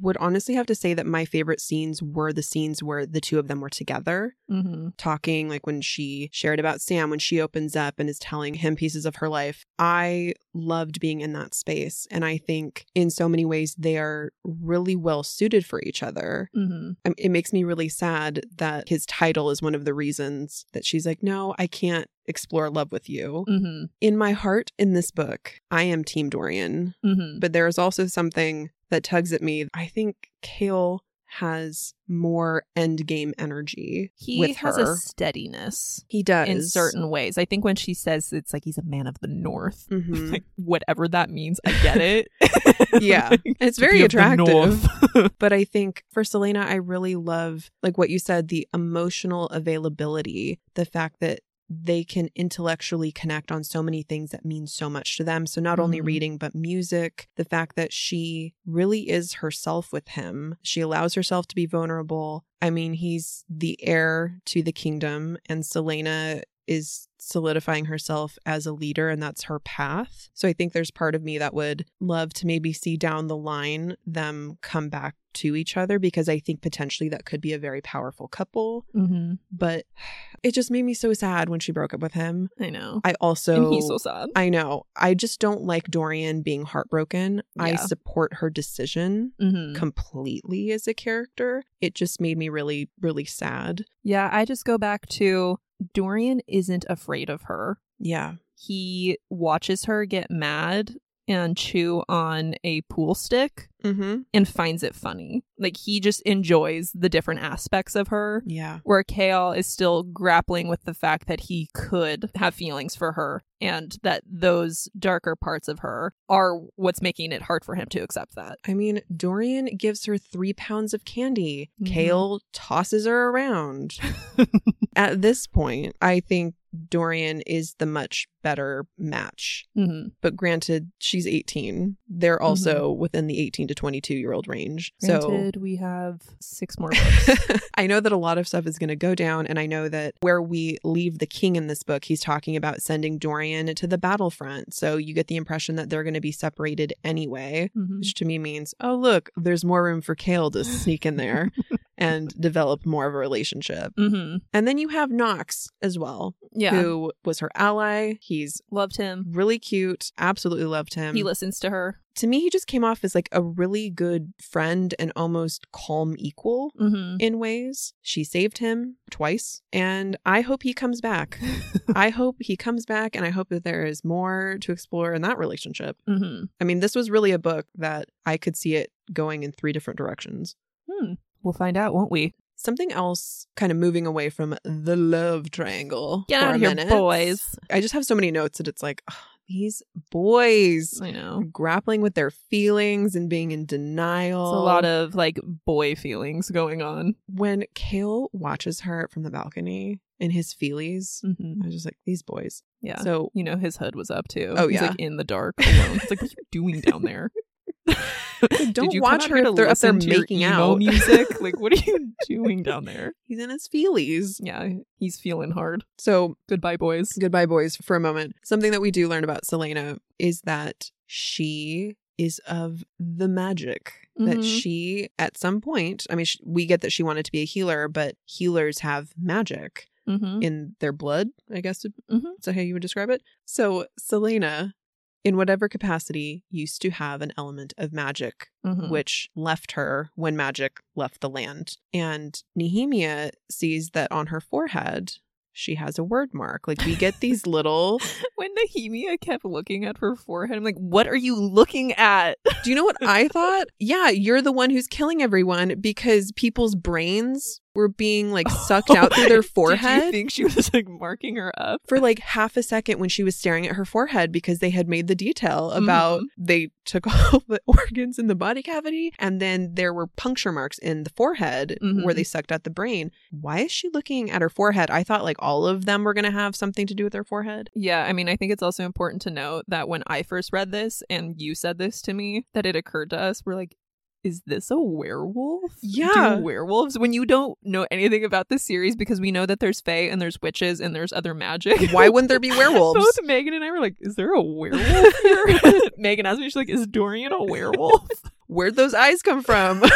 would honestly have to say that my favorite scenes were the scenes where the two of them were together Mm-hmm. talking like when she shared about Sam when she opens up and is telling him pieces of her life. I loved being in that space and I think in so many ways they are really well suited for each other. Mm-hmm. Um, It makes me really sad that his title is one of the reasons that she's like, "No, I can't explore love with you." Mm-hmm. In my heart in this book, I am team Dorian. Mm-hmm. but there is also something that tugs at me. I think Chaol has more end game energy He has her. a steadiness he does in certain ways. I think when she says it's like he's a man of the north, Mhm. like whatever that means, I get it. Yeah. Like, it's very be of the attractive. but I think for Celaena, I really love like what you said, the emotional availability, the fact that they can intellectually connect on so many things that mean so much to them. So not only Mhm. reading, but music, the fact that she really is herself with him. She allows herself to be vulnerable. I mean, he's the heir to the kingdom, and Celaena is solidifying herself as a leader and that's her path. So I think there's part of me that would love to maybe see down the line them come back to each other because I think potentially that could be a very powerful couple. mm-hmm. But it just made me so sad when she broke up with him. I know. I also and he's so sad. I know. I just don't like Dorian being heartbroken. I support her decision Mm-hmm. completely as a character. It just made me really, really sad. Yeah, I just go back to Dorian isn't afraid of her. Yeah. He watches her get mad and chew on a pool stick Mm-hmm. and finds it funny. Like he just enjoys the different aspects of her. Yeah. Where Chaol is still grappling with the fact that he could have feelings for her and that those darker parts of her are what's making it hard for him to accept that. I mean, Dorian gives her three pounds of candy. Mhm. Chaol tosses her around. At this point, I think Dorian is the much better match. Mm-hmm. But granted, she's 18. They're also within the 18 to 22 year old range. So we have six more books. I know that a lot of stuff is going to go down. And I know that where we leave the king in this book, he's talking about sending Dorian to the battlefront. So you get the impression that they're going to be separated anyway. Mhm. which to me means, oh, look, there's more room for Chaol to sneak in there and develop more of a relationship. Mm-hmm. And then you have Nox as well, Yeah. who was her ally. He's Loved him. really cute, absolutely loved him. He listens to her. to me, he just came off as like a really good friend and almost calm equal Mm-hmm. in ways. She saved him twice, and I hope he comes back. I hope he comes back, and I hope that there is more to explore in that relationship. mm-hmm. I mean, this was really a book that I could see it going in three different directions. Hmm. We'll find out, won't we? Something else, kind of moving away from the love triangle. Get for out a of here, minute. boys. I just have so many notes that it's like, ugh, these boys I know. grappling with their feelings and being in denial. It's a lot of like boy feelings going on. when Chaol watches her from the balcony in his feelies. Mm-hmm. I was just like, these boys. Yeah. So you know his hood was up too. Oh, He's yeah. like in the dark alone. It's like, what are you doing down there? Don't Did you watch her if they're up there listen to your making out. music. Like, what are you doing down there? He's in his feelies. Yeah, he's feeling hard. So Goodbye, boys. goodbye, boys, for a moment. Something that we do learn about Celaena is that she is of the magic. That Mhm. she, at some point, I mean, sh- we get that she wanted to be a healer, but healers have magic Mm-hmm. in their blood, I guess. Is Mhm. that how you would describe it? So, Celaena, in whatever capacity, used to have an element of magic Mm-hmm. which left her when magic left the land. And Nehemia sees that on her forehead, she has a Wyrdmark. Like we get these little. when Nehemia kept looking at her forehead, I'm like, what are you looking at? Do you know what I thought? Yeah, you're the one who's killing everyone because people's brains were being like sucked out through their forehead. Did you think she was like marking her up? for like half a second when she was staring at her forehead because they had made the detail about Mhm. they took all the organs in the body cavity and then there were puncture marks in the forehead Mhm. where they sucked out the brain. Why is she looking at her forehead? I thought like all of them were going to have something to do with their forehead. Yeah, I mean, I think it's also important to note that when I first read this and you said this to me, that it occurred to us, we're like, is this a werewolf? Yeah. Do werewolves, when you don't know anything about this series, because we know that there's fae and there's witches and there's other magic. Why wouldn't there be werewolves? Both Megan and I were like, is there a werewolf here? Megan asked me, she's like, is Dorian a werewolf? Where'd those eyes come from?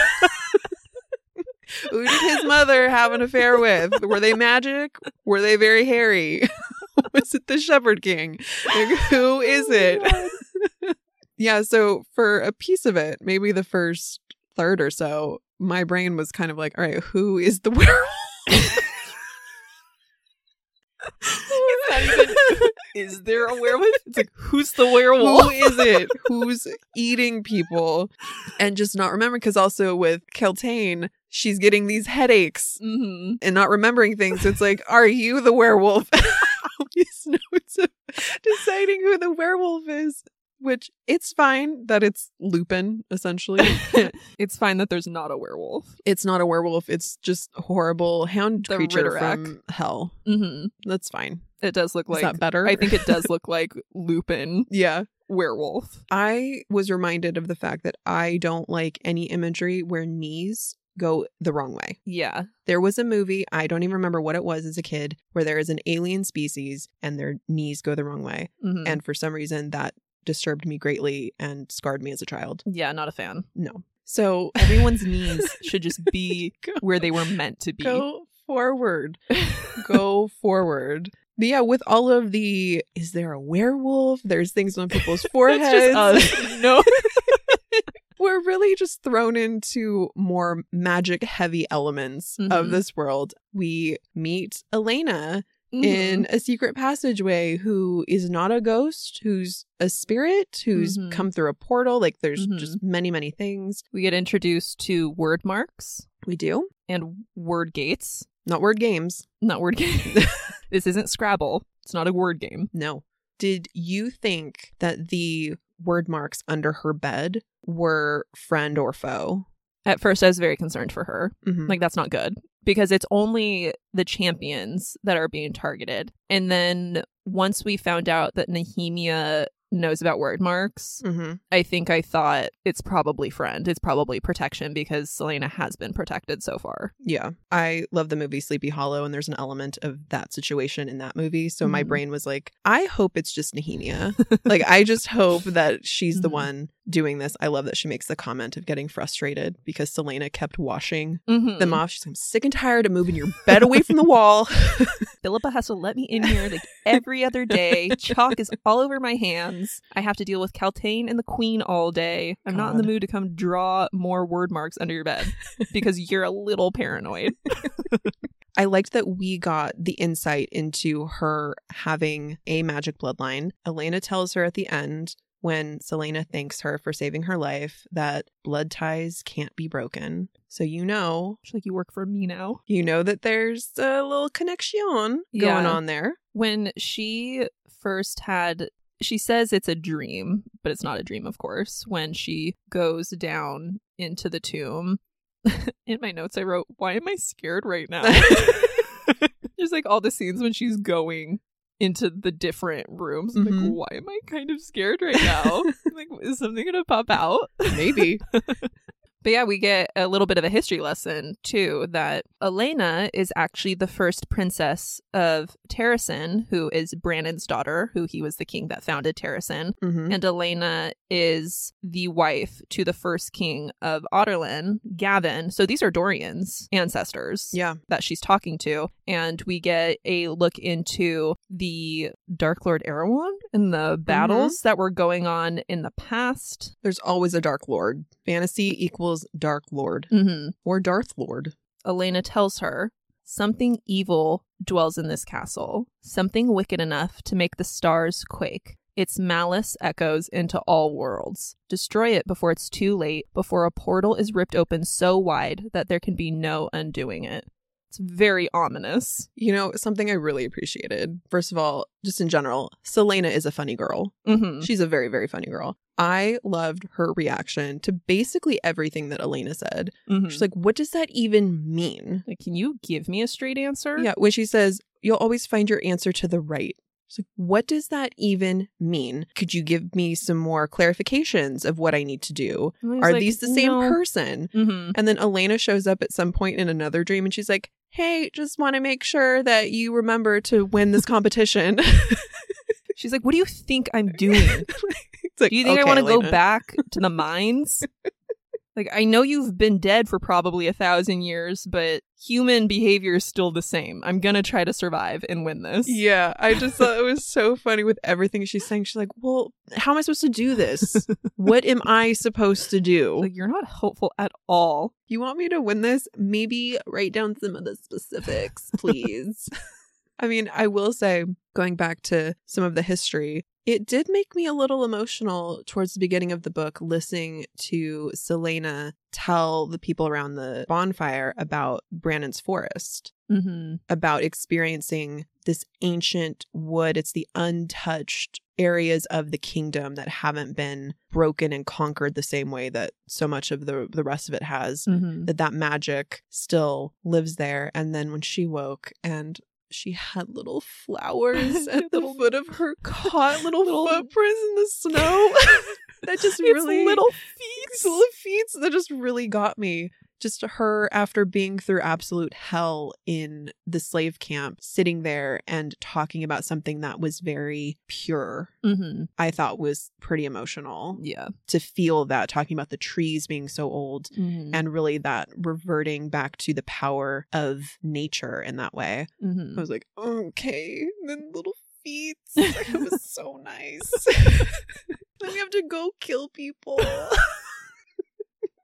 Who did his mother have an affair with? Were they magic? Were they very hairy? Was it the Shepherd King? Like, who is Oh it? Yeah, so for a piece of it, maybe the first third or so, my brain was kind of like, all right, who is the werewolf? Even, is there a werewolf? It's like, who's the werewolf? Who is it? Who's eating people? And just not remember because also with Kaltain, she's getting these headaches hmm and not remembering things. So it's like, are you the werewolf? These notes of deciding who the werewolf is. Which it's fine that it's Lupin, essentially. it's fine that there's not a werewolf. it's not a werewolf, it's just horrible hound The creature Ridderak. from hell. hmm That's fine. It does look Is like that better? I think it does look like Lupin Yeah. werewolf. I was reminded of the fact that I don't like any imagery where knees go the wrong way. Yeah. There was a movie, I don't even remember what it was as a kid, where there is an alien species and their knees go the wrong way. Mhm. And for some reason, that disturbed me greatly and scarred me as a child. yeah, not a fan. No. So Everyone's knees should just be Go- where they were meant to be. go forward. Go forward. But yeah, with all of the, is there a werewolf? There's things on people's foreheads. It's just us. no. We're really just thrown into more magic heavy elements of Mhm. this world. We meet Elena Mhm. in a secret passageway who is not a ghost, who's a spirit, who's Mhm. come through a portal. Like there's Mhm. just many, many things. we get introduced to Wyrdmarks We do. and Wyrdgates. Not word games. Not word games. this isn't Scrabble. It's not a word game. No. Did you think that the Wyrdmarks under her bed were friend or foe? At first, I was very concerned for her. Mhm. Like, that's not good because it's only the champions that are being targeted. And then once we found out that Nehemia knows about Wyrdmarks, Mhm. I think I thought it's probably friend. It's probably protection because Celaena has been protected so far. Yeah. I love the movie Sleepy Hollow, and there's an element of that situation in that movie. So my Mhm. brain was like, I hope it's just Nehemia. like, I just hope that she's the Mhm. one doing this. I love that she makes the comment of getting frustrated because Celaena kept washing Mhm. them off. She's like, I'm sick and tired of moving your bed away from the wall. Philippa has to let me in here like every other day. Chalk is all over my hands. I have to deal with Kaltain and the Queen all day. I'm not in the mood to come draw more Wyrdmarks under your bed because you're a little paranoid. I liked that we got the insight into her having a magic bloodline. Elena tells her at the end when Celaena thanks her for saving her life that blood ties can't be broken. So you know, She's like, you work for me now. you know that there's a little connection going Yeah. on there. When she first had, she says it's a dream, but it's not a dream, of course. When she goes down into the tomb, in my notes I wrote, "Why am I scared right now?" Just like all the scenes when she's going into the different rooms. I'm Mhm. like, why am I kind of scared right now? like, is something gonna pop out? Maybe. But yeah, we get a little bit of a history lesson too that Elena is actually the first princess of Terrasen, who is Brandon's daughter, who he was the king that founded Terrasen. hmm And Elena is the wife to the first king of Adarlan, Gavin. So these are Dorian's ancestors Yeah. that she's talking to. And we get a look into the Dark Lord Erawan and the battles that were going on in the past. There's always a Dark Lord. Fantasy equals Dark Lord hmm or Darth Lord. Elena tells her, Something evil dwells in this castle, something wicked enough to make the stars quake. Its malice echoes into all worlds. Destroy it before it's too late, before a portal is ripped open so wide that there can be no undoing it. It's very ominous. You know, something I really appreciated. First of all, just in general, Celaena is a funny girl. hmm She's a very, very funny girl. I loved her reaction to basically everything that Elena said. hmm She's like, what does that even mean? like, can you give me a straight answer? Yeah, when she says, you'll always find your answer to the right. She's like, what does that even mean? Could you give me some more clarifications of what I need to do? Are like, these the same "No." person? Mhm. And then Elena shows up at some point in another dream and she's like, hey, just want to make sure that you remember to win this competition. She's like, What do you think I'm doing? Like, Do you think I want to go back to the mines? Like, I know you've been dead for probably a thousand years, but human behavior is still the same. I'm gonna try to survive and win this. Yeah, I just thought it was so funny with everything she's saying. She's like, well, how am I supposed to do this? what am I supposed to do? Like, you're not hopeful at all. you want me to win this? Maybe write down some of the specifics, please. I mean, I will say, going back to some of the history, it did make me a little emotional towards the beginning of the book, listening to Celaena tell the people around the bonfire about Brandon's forest, Mm-hmm. about experiencing this ancient wood. It's the untouched areas of the kingdom that haven't been broken and conquered the same way that so much of the the rest of it has Mm-hmm. that that magic still lives there and then when she woke and she had little flowers at the foot of her cot little, Little- footprints in the snow that just It's really little feet. little feet that just really got me just her after being through absolute hell in the slave camp sitting there and talking about something that was very pure Mm-hmm. i thought was pretty emotional Yeah. to feel that talking about the trees being so old Mm-hmm. and really that reverting back to the power of nature in that way. mm-hmm. I was like, okay, then little feet. It was so nice. then we have to go kill people.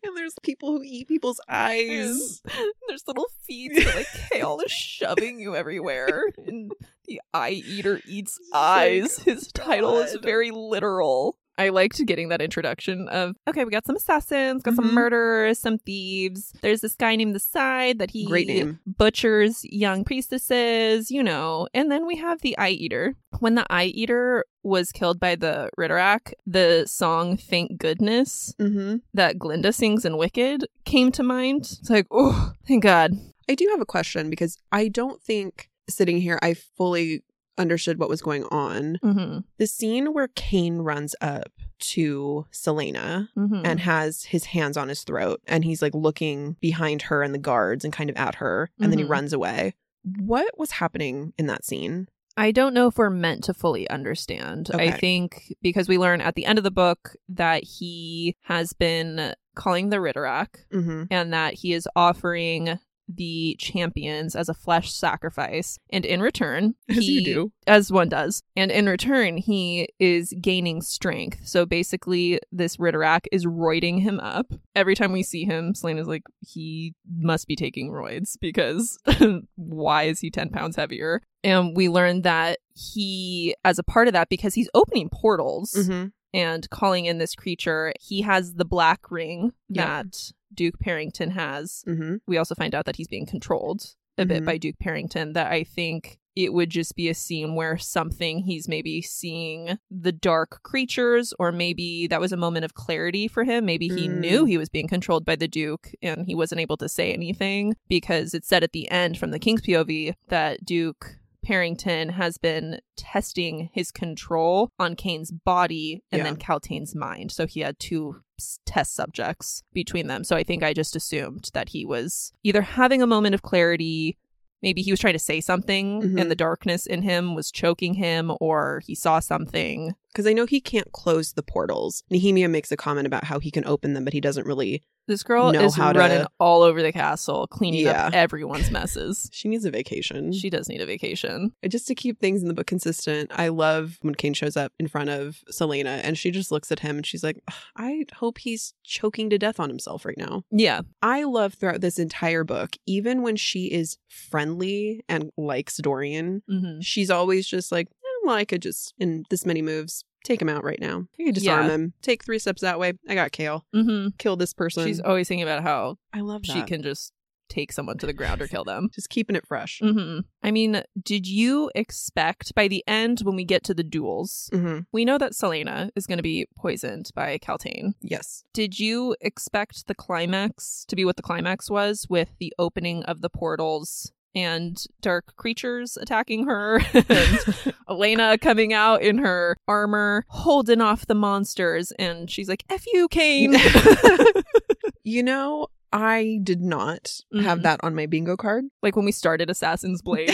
And there's people who eat people's eyes. There's little feet that like Chaol is shoving you everywhere. And the eye eater eats eyes. His title is very literal. I liked getting that introduction of okay, we got some assassins, got Mhm. some murderers, some thieves. There's this guy named the Side that he Great name. butchers young priestesses, you know. And then we have the Eye Eater. When the Eye Eater was killed by the Ridderak, the song "Thank Goodness" Mm-hmm. that Glinda sings in Wicked came to mind. It's like, oh, thank God. I do have a question because I don't think sitting here I fully understood what was going on. Mm-hmm. The scene where Cain runs up to Celaena Mm-hmm. and has his hands on his throat and he's like looking behind her and the guards and kind of at her and then he Mhm. runs away. What was happening in that scene? I don't know if we're meant to fully understand. I think because we learn at the end of the book that he has been calling the Ridderak Mm-hmm. and that he is offering the champions as a flesh sacrifice. And in return, As he, you do. as one does. And in return, he is gaining strength. So basically, this Ridderak is roiding him up. Every time we see him, Celaena is like, he must be taking roids because why is he 10 pounds heavier? And we learn that he, as a part of that, because he's opening portals Mm-hmm. and calling in this creature, he has the black ring that Duke Perrington has Mm-hmm. we also find out that he's being controlled a bit Mhm. by Duke Perrington. That I think it would just be a scene where something he's maybe seeing the dark creatures, or maybe that was a moment of clarity for him. Maybe he Mm. knew he was being controlled by the Duke and he wasn't able to say anything because it said at the end from the King's POV that Duke Perrington has been testing his control on Cain's body and Yeah. then Kaltain's mind. So he had two test subjects between them. So I think I just assumed that he was either having a moment of clarity, maybe he was trying to say something Mhm. and the darkness in him was choking him, or he saw something. Because I know he can't close the portals. Nehemia makes a comment about how he can open them, but he doesn't really. This girl Know is how to- running all over the castle, cleaning Yeah. up everyone's messes. She needs a vacation. She does need a vacation. just to keep things in the book consistent, I love when Cain shows up in front of Celaena and she just looks at him and she's like, I hope he's choking to death on himself right now. Yeah. I love throughout this entire book, even when she is friendly and likes Dorian, hmm she's always just like, well, I could just, in this many moves, take him out right now. I could disarm Yeah. him, take three steps that way. I got Chaol. hmm Kill this person. She's always thinking about how I love that. she can just take someone to the ground or kill them. just keeping it fresh. hmm I mean, did you expect by the end when we get to the duels, hmm we know that Celaena is going to be poisoned by Kaltain. Yes. Did you expect the climax to be what the climax was with the opening of the portals and dark creatures attacking her and Elena coming out in her armor, holding off the monsters, and she's like, F you, Cain. you know, I did not have Mhm. that on my bingo card. like when we started Assassin's Blade,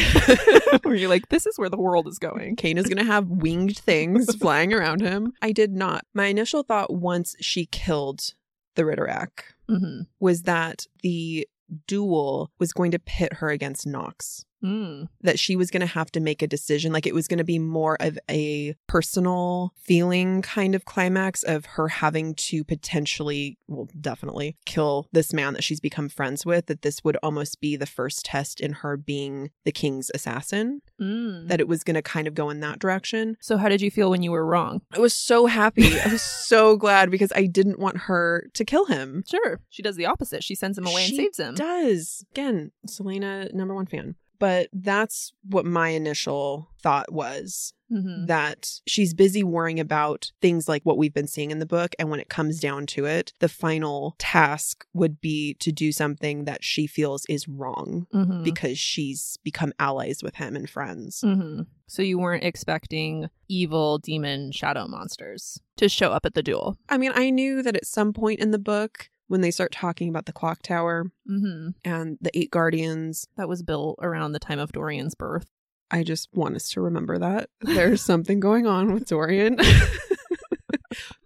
where you're like, this is where the world is going. Cain is going to have winged things flying around him. I did not. My initial thought once she killed the Ridderak Mm-hmm. was that the duel was going to pit her against Nox. Mm. That she was going to have to make a decision. Like it was going to be more of a personal feeling kind of climax of her having to potentially, well, definitely kill this man that she's become friends with. That this would almost be the first test in her being the king's assassin. Mm. That it was going to kind of go in that direction. So, how did you feel when you were wrong? I was so happy. I was so glad because I didn't want her to kill him. Sure, she does the opposite. She sends him away She and saves him. Does again, Celaena, number one fan. But that's what my initial thought was Mhm. that she's busy worrying about things like what we've been seeing in the book. And when it comes down to it, the final task would be to do something that she feels is wrong Mhm. because she's become allies with him and friends. Mhm. So you weren't expecting evil demon shadow monsters to show up at the duel. I mean, I knew that at some point in the book, when they start talking about the clock tower Mm-hmm. and the eight guardians, That was built around the time of Dorian's birth. I just want us to remember that there's something going on with Dorian.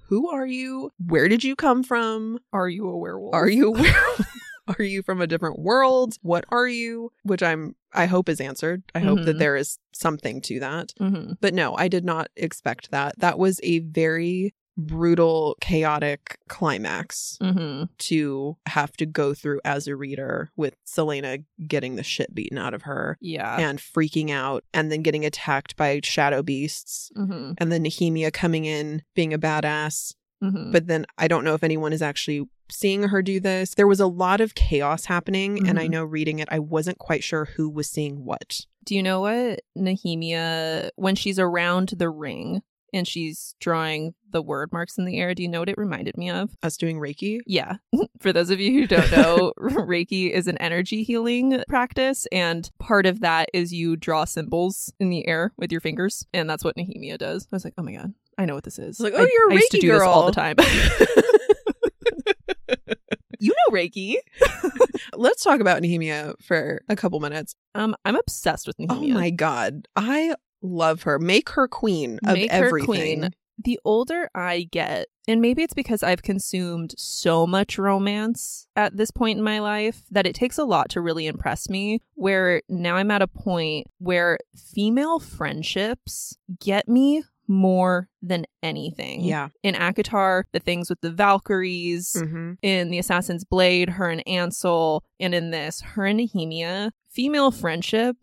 Who are you? Where did you come from? Are you a werewolf? Are you a werewolf? Are you from a different world? What are you? Which I'm I hope is answered. I hope that Mhm. there is something to that. Mm-hmm. But no, I did not expect that. That was a very brutal, chaotic climax Mm-hmm. to have to go through as a reader with Celaena getting the shit beaten out of her Yeah. and freaking out and then getting attacked by shadow beasts mm-hmm. and then Nehemia coming in being a badass. Mm-hmm. But then I don't know if anyone is actually seeing her do this. There was a lot of chaos happening, and I Mhm. know reading it, I wasn't quite sure who was seeing what. Do you know what Nehemia, when she's around the ring and she's drawing the word marks in the air, do you know what it reminded me of? Us doing Reiki. Yeah. For those of you who don't know, Reiki is an energy healing practice. And part of that is you draw symbols in the air with your fingers. And that's what Nehemia does. I was like, oh my God, I know what this is. It's like, I- oh, you're a I used to Reiki do this all the time. you know Reiki. Let's talk about Nehemia for a couple minutes. Um, I'm obsessed with Nehemia. Oh Nehemia. my god, I love her. Make her queen of Make her everything. queen. the older I get, and maybe it's because I've consumed so much romance at this point in my life that it takes a lot to really impress me. Where now I'm at a point where female friendships get me more than anything. Yeah. In ACOTAR, the things with the Valkyries, hmm in The Assassin's Blade, her and Ansel, and in this, her and Nehemia, female friendship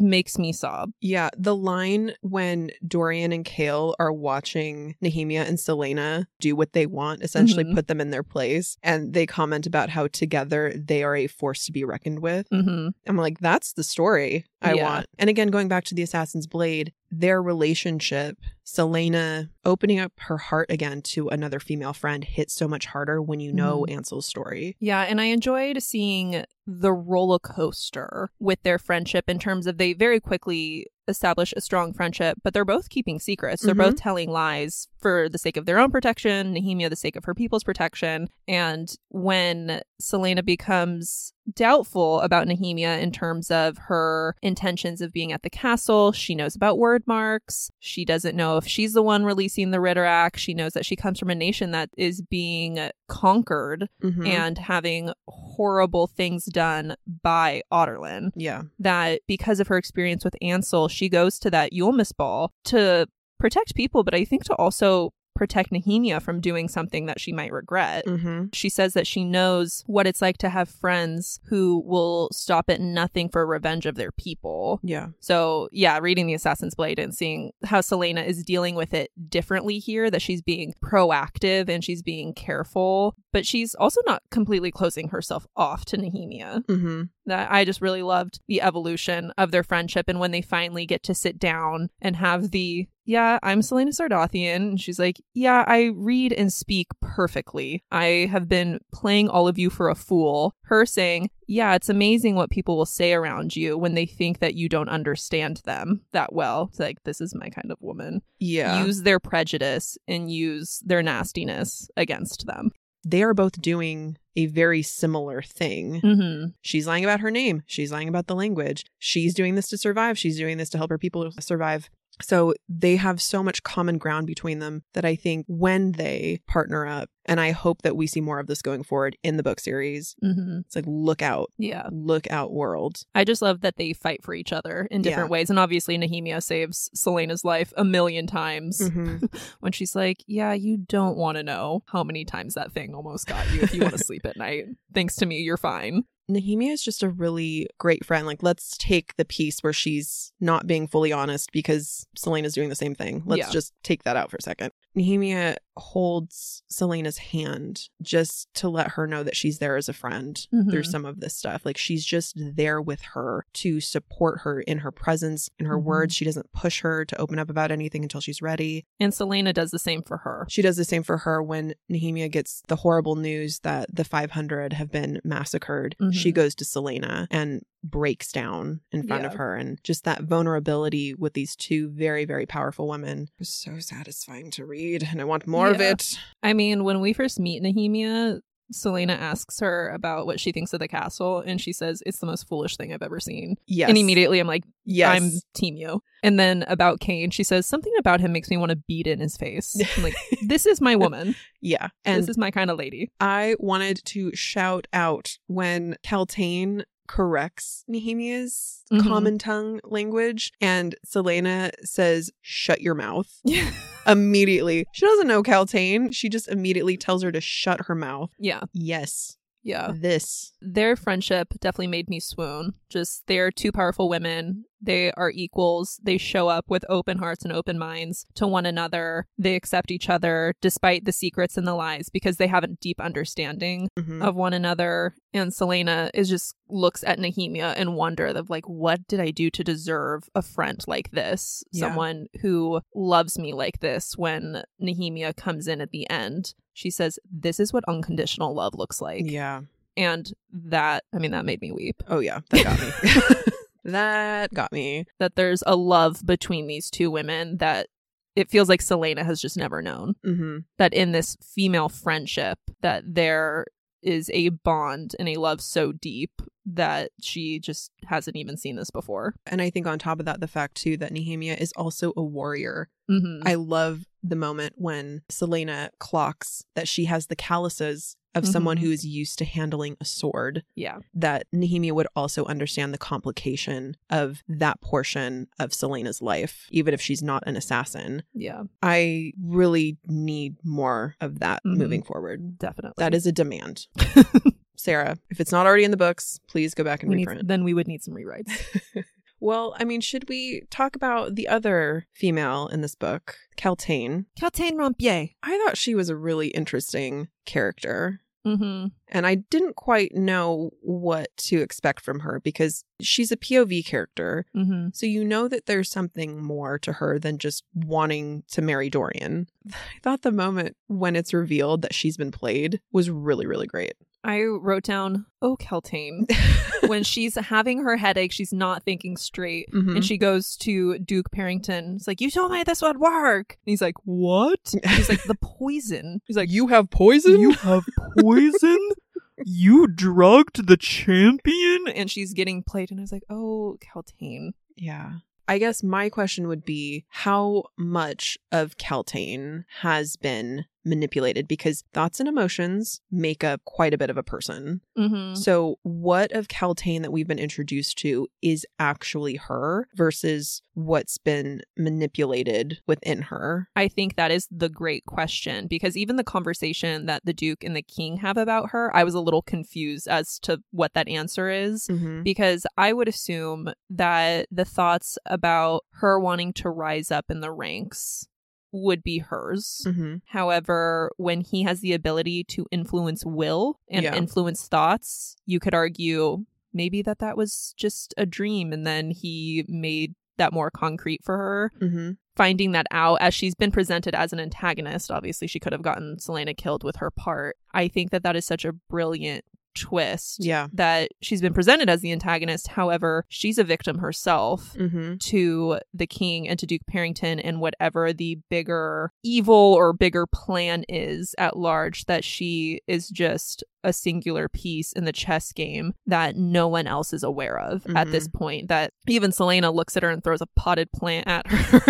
makes me sob. Yeah, the line when Dorian and Chaol are watching Nehemia and Celaena do what they want, essentially Mhm. put them in their place, and they comment about how together they are a force to be reckoned with. hmm I'm like, that's the story I Yeah. want. And again, going back to the Assassin's Blade, their relationship, Celaena opening up her heart again to another female friend hits so much harder when you know mm-hmm. Ansel's story. Yeah, and I enjoyed seeing the roller coaster with their friendship in terms of they very quickly establish a strong friendship, but they're both keeping secrets. They're Mhm. both telling lies for the sake of their own protection, Nehemia the sake of her people's protection. And when Celaena becomes doubtful about Nehemia in terms of her intentions of being at the castle, she knows about word marks. She doesn't know if she's the one releasing the Ridderak. She knows that she comes from a nation that is being conquered Mhm. and having horrible things done by Adarlan yeah. that because of her experience with Ansel, she goes to that Yulemas ball to protect people, but I think to also protect Nehemia from doing something that she might regret. Mm-hmm. She says that she knows what it's like to have friends who will stop at nothing for revenge of their people. Yeah. So, yeah, reading The Assassin's Blade and seeing how Celaena is dealing with it differently here, that she's being proactive and she's being careful, but she's also not completely closing herself off to Nehemia Mm-hmm. That I just really loved the evolution of their friendship and when they finally get to sit down and have the yeah, I'm Celaena Sardothien. And she's like, yeah, I read and speak perfectly. I have been playing all of you for a fool. Her saying, yeah, it's amazing what people will say around you when they think that you don't understand them that well. It's like, this is my kind of woman. Yeah. Use their prejudice and use their nastiness against them. they are both doing a very similar thing. Mm-hmm. She's lying about her name. She's lying about the language. She's doing this to survive. She's doing this to help her people survive. So they have so much common ground between them that I think when they partner up, and I hope that we see more of this going forward in the book series, Mm-hmm. it's like, look out, Yeah. look out, world. I just love that they fight for each other in different Yeah. ways. And obviously, Nehemia saves Celaena's life a million times Mhm. when she's like, Yeah, you don't want to know how many times that thing almost got you if you want to sleep at night. Thanks to me, you're fine. Nehemia is just a really great friend. Like, let's take the piece where she's not being fully honest because Celaena's doing the same thing. Let's Yeah. just take that out for a second. Nehemia holds Celaena's hand just to let her know that she's there as a friend through Mhm. some of this stuff. Like, she's just there with her to support her in her presence, in her Mhm. words. She doesn't push her to open up about anything until she's ready. And Celaena does the same for her. She does the same for her when Nehemia gets the horrible news that the 500 have been massacred. She Mhm. goes to Celaena and breaks down in front of her. And just that vulnerability with these two very, very powerful women was so satisfying to read. And I want more of Yeah. it. I mean, when we first meet Nehemia, Celaena asks her about what she thinks of the castle, and she says, It's the most foolish thing I've ever seen. Yes. And immediately I'm like, yes. I'm team you. And then about Cain, she says, Something about him makes me want to beat in his face. I'm like, This is my woman. yeah. And this is my kind of lady. I wanted to shout out when Kaltain corrects Nehemia's Mhm. common tongue language and Celaena says, shut your mouth. Yeah. immediately. She doesn't know Kaltain. She just immediately tells her to shut her mouth. yeah. Yes, Yeah. this. Their friendship definitely made me swoon. Just they're two powerful women. They are equals. They show up with open hearts and open minds to one another. They accept each other despite the secrets and the lies because they have a deep understanding Mhm. of one another. And Celaena is just looks at Nehemia in wonder of like, what did I do to deserve a friend like this? Yeah. Someone who loves me like this when Nehemia comes in at the end. She says, This is what unconditional love looks like. yeah. And that, I mean, that made me weep. Oh, yeah. That got me. that got me. That there's a love between these two women that it feels like Celaena has just never known. hmm That in this female friendship, that there is a bond and a love so deep that she just hasn't even seen this before. And I think on top of that, the fact too that Nehemia is also a warrior. Mm-hmm. I love the moment when Celaena clocks that she has the calluses of someone Mhm. who is used to handling a sword. yeah. That Nehemia would also understand the complication of that portion of Celaena's life, even if she's not an assassin. Yeah. I really need more of that Mhm. moving forward. Definitely. That is a demand. Sarah, if it's not already in the books, please go back and we need, reprint. then we would need some rewrites. well, I mean, should we talk about the other female in this book, Kaltain? Kaltain Rompier. I thought she was a really interesting character. Mm-hmm. And I didn't quite know what to expect from her because she's a POV character. Mm-hmm. So you know that there's something more to her than just wanting to marry Dorian. I thought the moment when it's revealed that she's been played was really, really great. I wrote down, oh, Kaltain. when she's having her headache, she's not thinking straight. Mhm. And she goes to Duke Perrington. It's like, you told me this would work. And he's like, what? He's like, the poison. He's like, you have poison? You have poison? you drugged the champion? And she's getting played. And I was like, oh, Kaltain. Yeah. I guess my question would be how much of Kaltain has been manipulated because thoughts and emotions make up quite a bit of a person. Mm-hmm. So, what of Kaltain that we've been introduced to is actually her versus what's been manipulated within her? I think that is the great question because even the conversation that the Duke and the King have about her, I was a little confused as to what that answer is. Mm-hmm. because I would assume that the thoughts about her wanting to rise up in the ranks would be hers. Mm-hmm. However, when he has the ability to influence will and Yeah. influence thoughts, you could argue maybe that that was just a dream and then he made that more concrete for her. Mm-hmm. Finding that out as she's been presented as an antagonist, obviously she could have gotten Celaena killed with her part. I think that that is such a brilliant twist Yeah. that she's been presented as the antagonist. However, she's a victim herself Mm-hmm. to the king and to Duke Perrington and whatever the bigger evil or bigger plan is at large, that she is just a singular piece in the chess game that no one else is aware of at this point. That even Celaena looks at her and throws a potted plant at her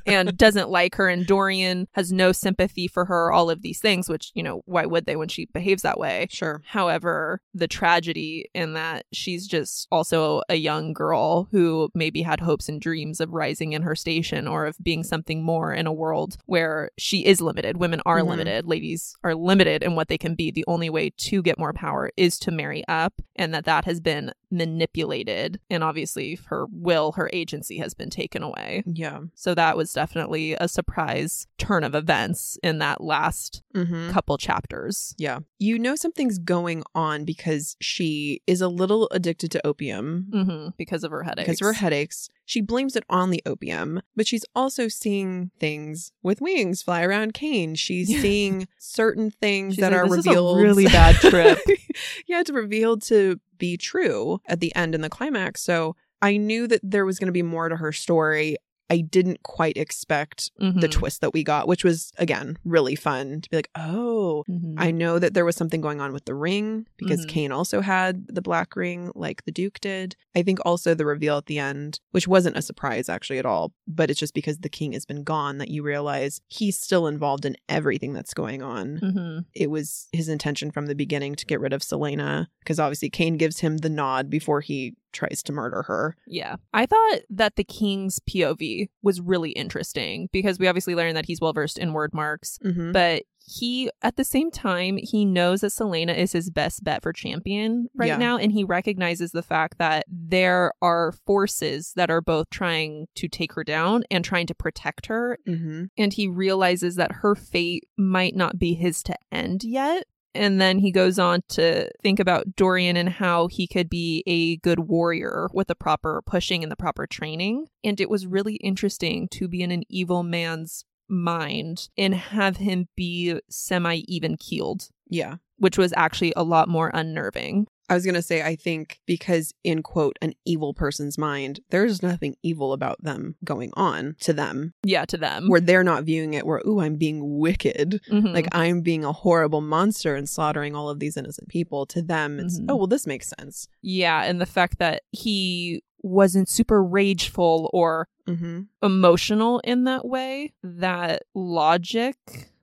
and doesn't like her, and Dorian has no sympathy for her, all of these things, which, you know, why would they when she behaves that way? Sure. However, the tragedy in that she's just also a young girl who maybe had hopes and dreams of rising in her station or of being something more in a world where she is limited. Women are Mhm. limited. Ladies are limited in what they can be. The only way to get more power is to marry up, and that that has been manipulated. And obviously, her will, her agency has been taken away. Yeah. So that was definitely a surprise turn of events in that last Mm-hmm. couple chapters. Yeah. You know something's going on because she is a little addicted to opium hmm because of her headaches. because of her headaches. She blames it on the opium, but she's also seeing things with wings fly around Cain. She's seeing certain things She's that like, are "This is a revealed. really bad trip. yeah, it's revealed to be true at the end in the climax. So I knew that there was going to be more to her story. I didn't quite expect the Mhm. twist that we got, which was again really fun to be like, oh, Mhm. I know that there was something going on with the ring because Mhm. Cain also had the black ring like the Duke did. I think also the reveal at the end, which wasn't a surprise actually at all, but it's just because the king has been gone that you realize he's still involved in everything that's going on. Mhm. It was his intention from the beginning to get rid of Celaena because obviously Cain gives him the nod before he tries to murder her. Yeah. I thought that the king's POV was really interesting because we obviously learned that he's well versed in Wyrdmarks, Mm-hmm. but he at the same time he knows that Celaena is his best bet for champion right Yeah. now and he recognizes the fact that there are forces that are both trying to take her down and trying to protect her Mm-hmm. and he realizes that her fate might not be his to end yet. And then he goes on to think about Dorian and how he could be a good warrior with the proper pushing and the proper training. And it was really interesting to be in an evil man's mind and have him be semi even keeled, Yeah. which was actually a lot more unnerving. I was going to say, I think because in quote, an evil person's mind, there's nothing evil about them going on to them Yeah, to them. where they're not viewing it where, ooh, I'm being wicked. Mhm. Like I'm being a horrible monster and slaughtering all of these innocent people. To them, it's, Mhm. oh, well, this makes sense. yeah, and the fact that he wasn't super rageful or Mm-hmm. emotional in that way, that logic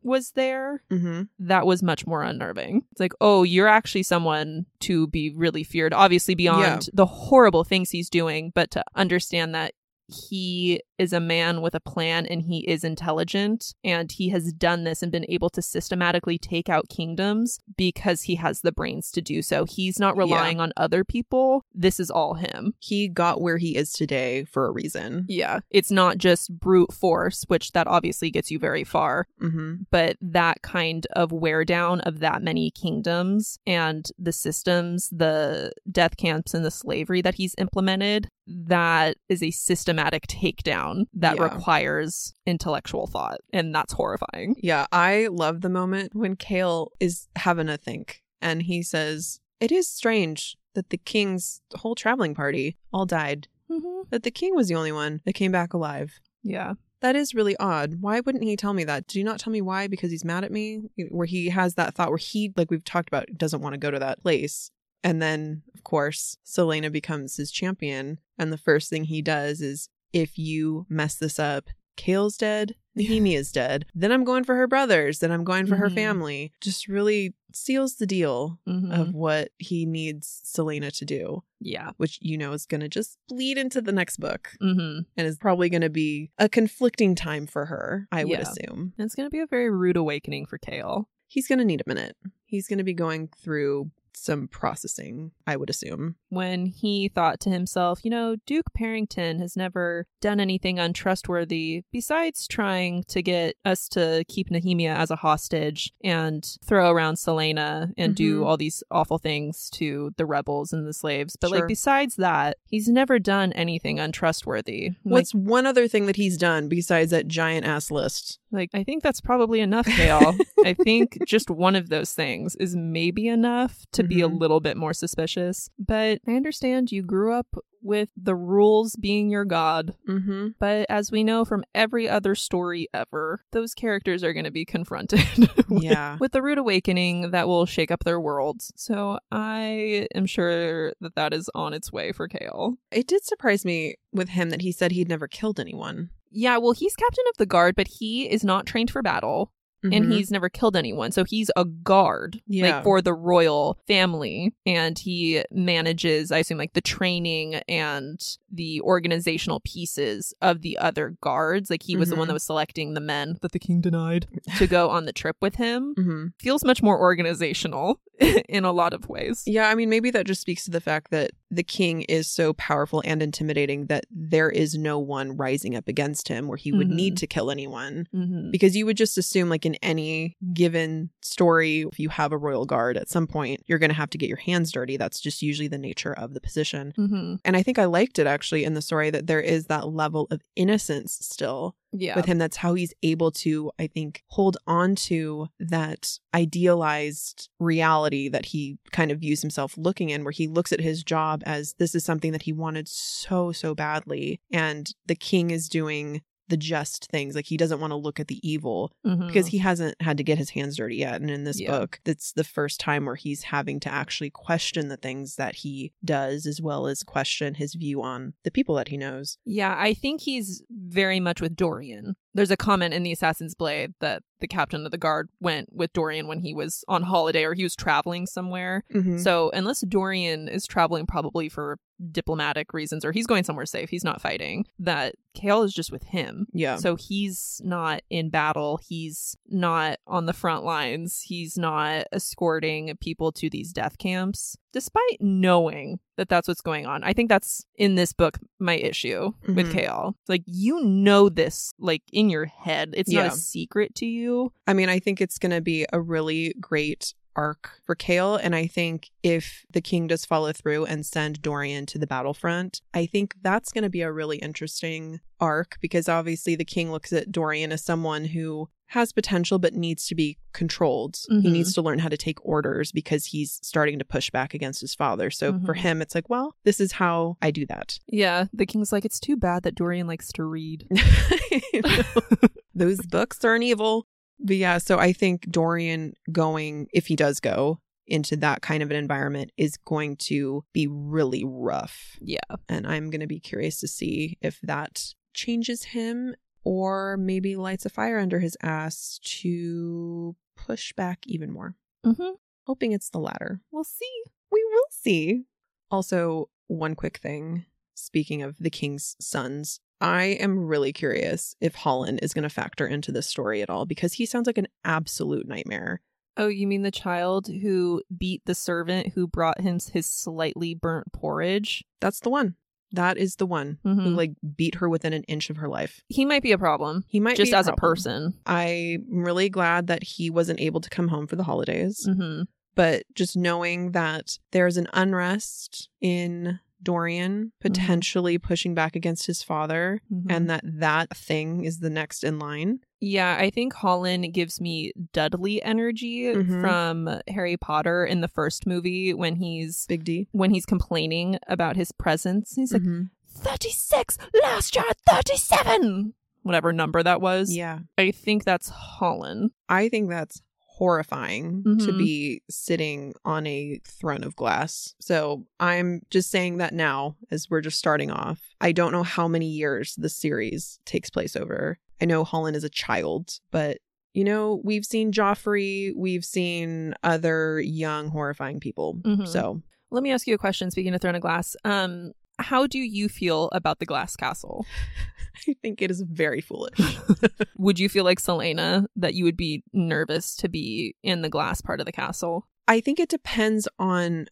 was there, Mm-hmm. that was much more unnerving. It's like, oh, you're actually someone to be really feared, obviously beyond Yeah. the horrible things he's doing, but to understand that he is a man with a plan and he is intelligent and he has done this and been able to systematically take out kingdoms because he has the brains to do so. He's not Yeah. relying on other people. This is all him. He got where he is today for a reason. Yeah. It's not just brute force, which that obviously gets you very far, Mm-hmm. but that kind of wear down of that many kingdoms and the systems, the death camps and the slavery that he's implemented, that is a systematic takedown that Yeah. requires intellectual thought. And that's horrifying. Yeah, I love the moment when Chaol is having a think and he says, It is strange that the king's whole traveling party all died, Mm-hmm. that the king was the only one that came back alive. Yeah. That is really odd. Why wouldn't he tell me that? Do you not tell me why? Because he's mad at me? Where he has that thought where he, like we've talked about, doesn't want to go to that place. And then, of course, Celaena becomes his champion. And the first thing he does is if you mess this up, Chaol's dead, Nehemia's dead. Then I'm going for her brothers. Then I'm going for her Mhm. family. Just really seals the deal Mhm. of what he needs Celaena to do, yeah. which you know is going to just bleed into the next book Mm-hmm. and is probably going to be a conflicting time for her, I would Yeah. assume. It's going to be a very rude awakening for Chaol. He's going to need a minute. He's going to be going through some processing, I would assume. When he thought to himself, you know, Duke Perrington has never done anything untrustworthy besides trying to get us to keep Nehemia as a hostage and throw around Celaena and do Mhm. all these awful things to the rebels and the slaves. But Sure. like besides that, he's never done anything untrustworthy. Like, What's one other thing that he's done besides that giant ass list? like I think that's probably enough, Chaol. I think just one of those things is maybe enough to be a Mhm. little bit more suspicious. But I understand you grew up with the rules being your god. Mm-hmm. But as we know from every other story ever, those characters are going to be confronted with, Yeah. with the rude awakening that will shake up their worlds. So I am sure that that is on its way for Chaol. It did surprise me with him that he said he'd never killed anyone. Yeah, well, he's captain of the guard, but he is not trained for battle. Mhm. and he's never killed anyone. So he's a guard, Yeah. like for the royal family, and he manages, I assume, like the training and the organizational pieces of the other guards. Like he was the one Mhm. that was selecting the men that the king denied to go on the trip with him. Mhm. Feels much more organizational in a lot of ways. Yeah, I mean, maybe that just speaks to the fact that the king is so powerful and intimidating that there is no one rising up against him where he would need to kill anyone. hmm Because you would just assume, like in any given story, if you have a royal guard, at some point you're going to have to get your hands dirty. That's just usually the nature of the position. hmm And I think I liked it actually in the story that there is that level of innocence still Yeah. with him. That's how he's able to, I think, hold on to that idealized reality that he kind of views himself looking in, where he looks at his job as this is something that he wanted so, so badly. And the king is doing the just things. Like he doesn't want to look at the evil Mhm. because he hasn't had to get his hands dirty yet. And in this Yeah. book, that's the first time where he's having to actually question the things that he does, as well as question his view on the people that he knows. Yeah, I think he's very much with Dorian. There's a comment in The Assassin's Blade that the captain of the guard went with Dorian when he was on holiday or he was traveling somewhere. Mm-hmm. So, unless Dorian is traveling probably for diplomatic reasons or he's going somewhere safe, he's not fighting, that Chaol is just with him. Yeah. So he's not in battle. He's not on the front lines. He's not escorting people to these death camps, despite knowing that that's what's going on. I think that's in this book my issue with Mhm. Chaol. It's like you know this like in your head. It's not a secret to you. I mean, I think it's going to be a really great arc for Chaol. And I think if the king does follow through and send Dorian to the battlefront, I think that's going to be a really interesting arc because obviously the king looks at Dorian as someone who has potential but needs to be controlled. He Mhm. needs to learn how to take orders because he's starting to push back against his father. So for Mhm. him, it's like, well, this is how I do that. Yeah, the king's like, it's too bad that Dorian likes to read. Those books are an evil. But yeah, so I think Dorian going, if he does go into that kind of an environment, is going to be really rough. Yeah. And I'm going to be curious to see if that changes him or maybe lights a fire under his ass to push back even more. Mm-hmm. Hoping it's the latter. We'll see. We will see. Also, one quick thing. Speaking of the king's sons, I am really curious if Hollin is going to factor into this story at all because he sounds like an absolute nightmare. Oh, you mean the child who beat the servant who brought him his slightly burnt porridge? That's the one. That is the one who Mhm. like beat her within an inch of her life. He might be a problem, He might be. just be as a person. I'm really glad that he wasn't able to come home for the holidays. hmm but just knowing that there's an unrest in Dorian potentially pushing back against his father Mm-hmm. and that that thing is the next in line. Yeah, I think Hollin gives me Dudley energy Mhm. from Harry Potter in the first movie when he's Big D. when he's complaining about his presence. He's like, Mhm. 36, last year 37. Whatever number that was. yeah. I think that's Hollin. I think that's horrifying to Mhm. be sitting on a throne of glass. So I'm just saying that now as we're just starting off. I don't know how many years the series takes place over. I know Hollin is a child, but you know, we've seen Joffrey, we've seen other young horrifying people. Mhm. So Let me ask you a question speaking of Throne of Glass. Um how do you feel about the glass castle? I think it is very foolish. Would you feel like Celaena that you would be nervous to be in the glass part of the castle? I think it depends on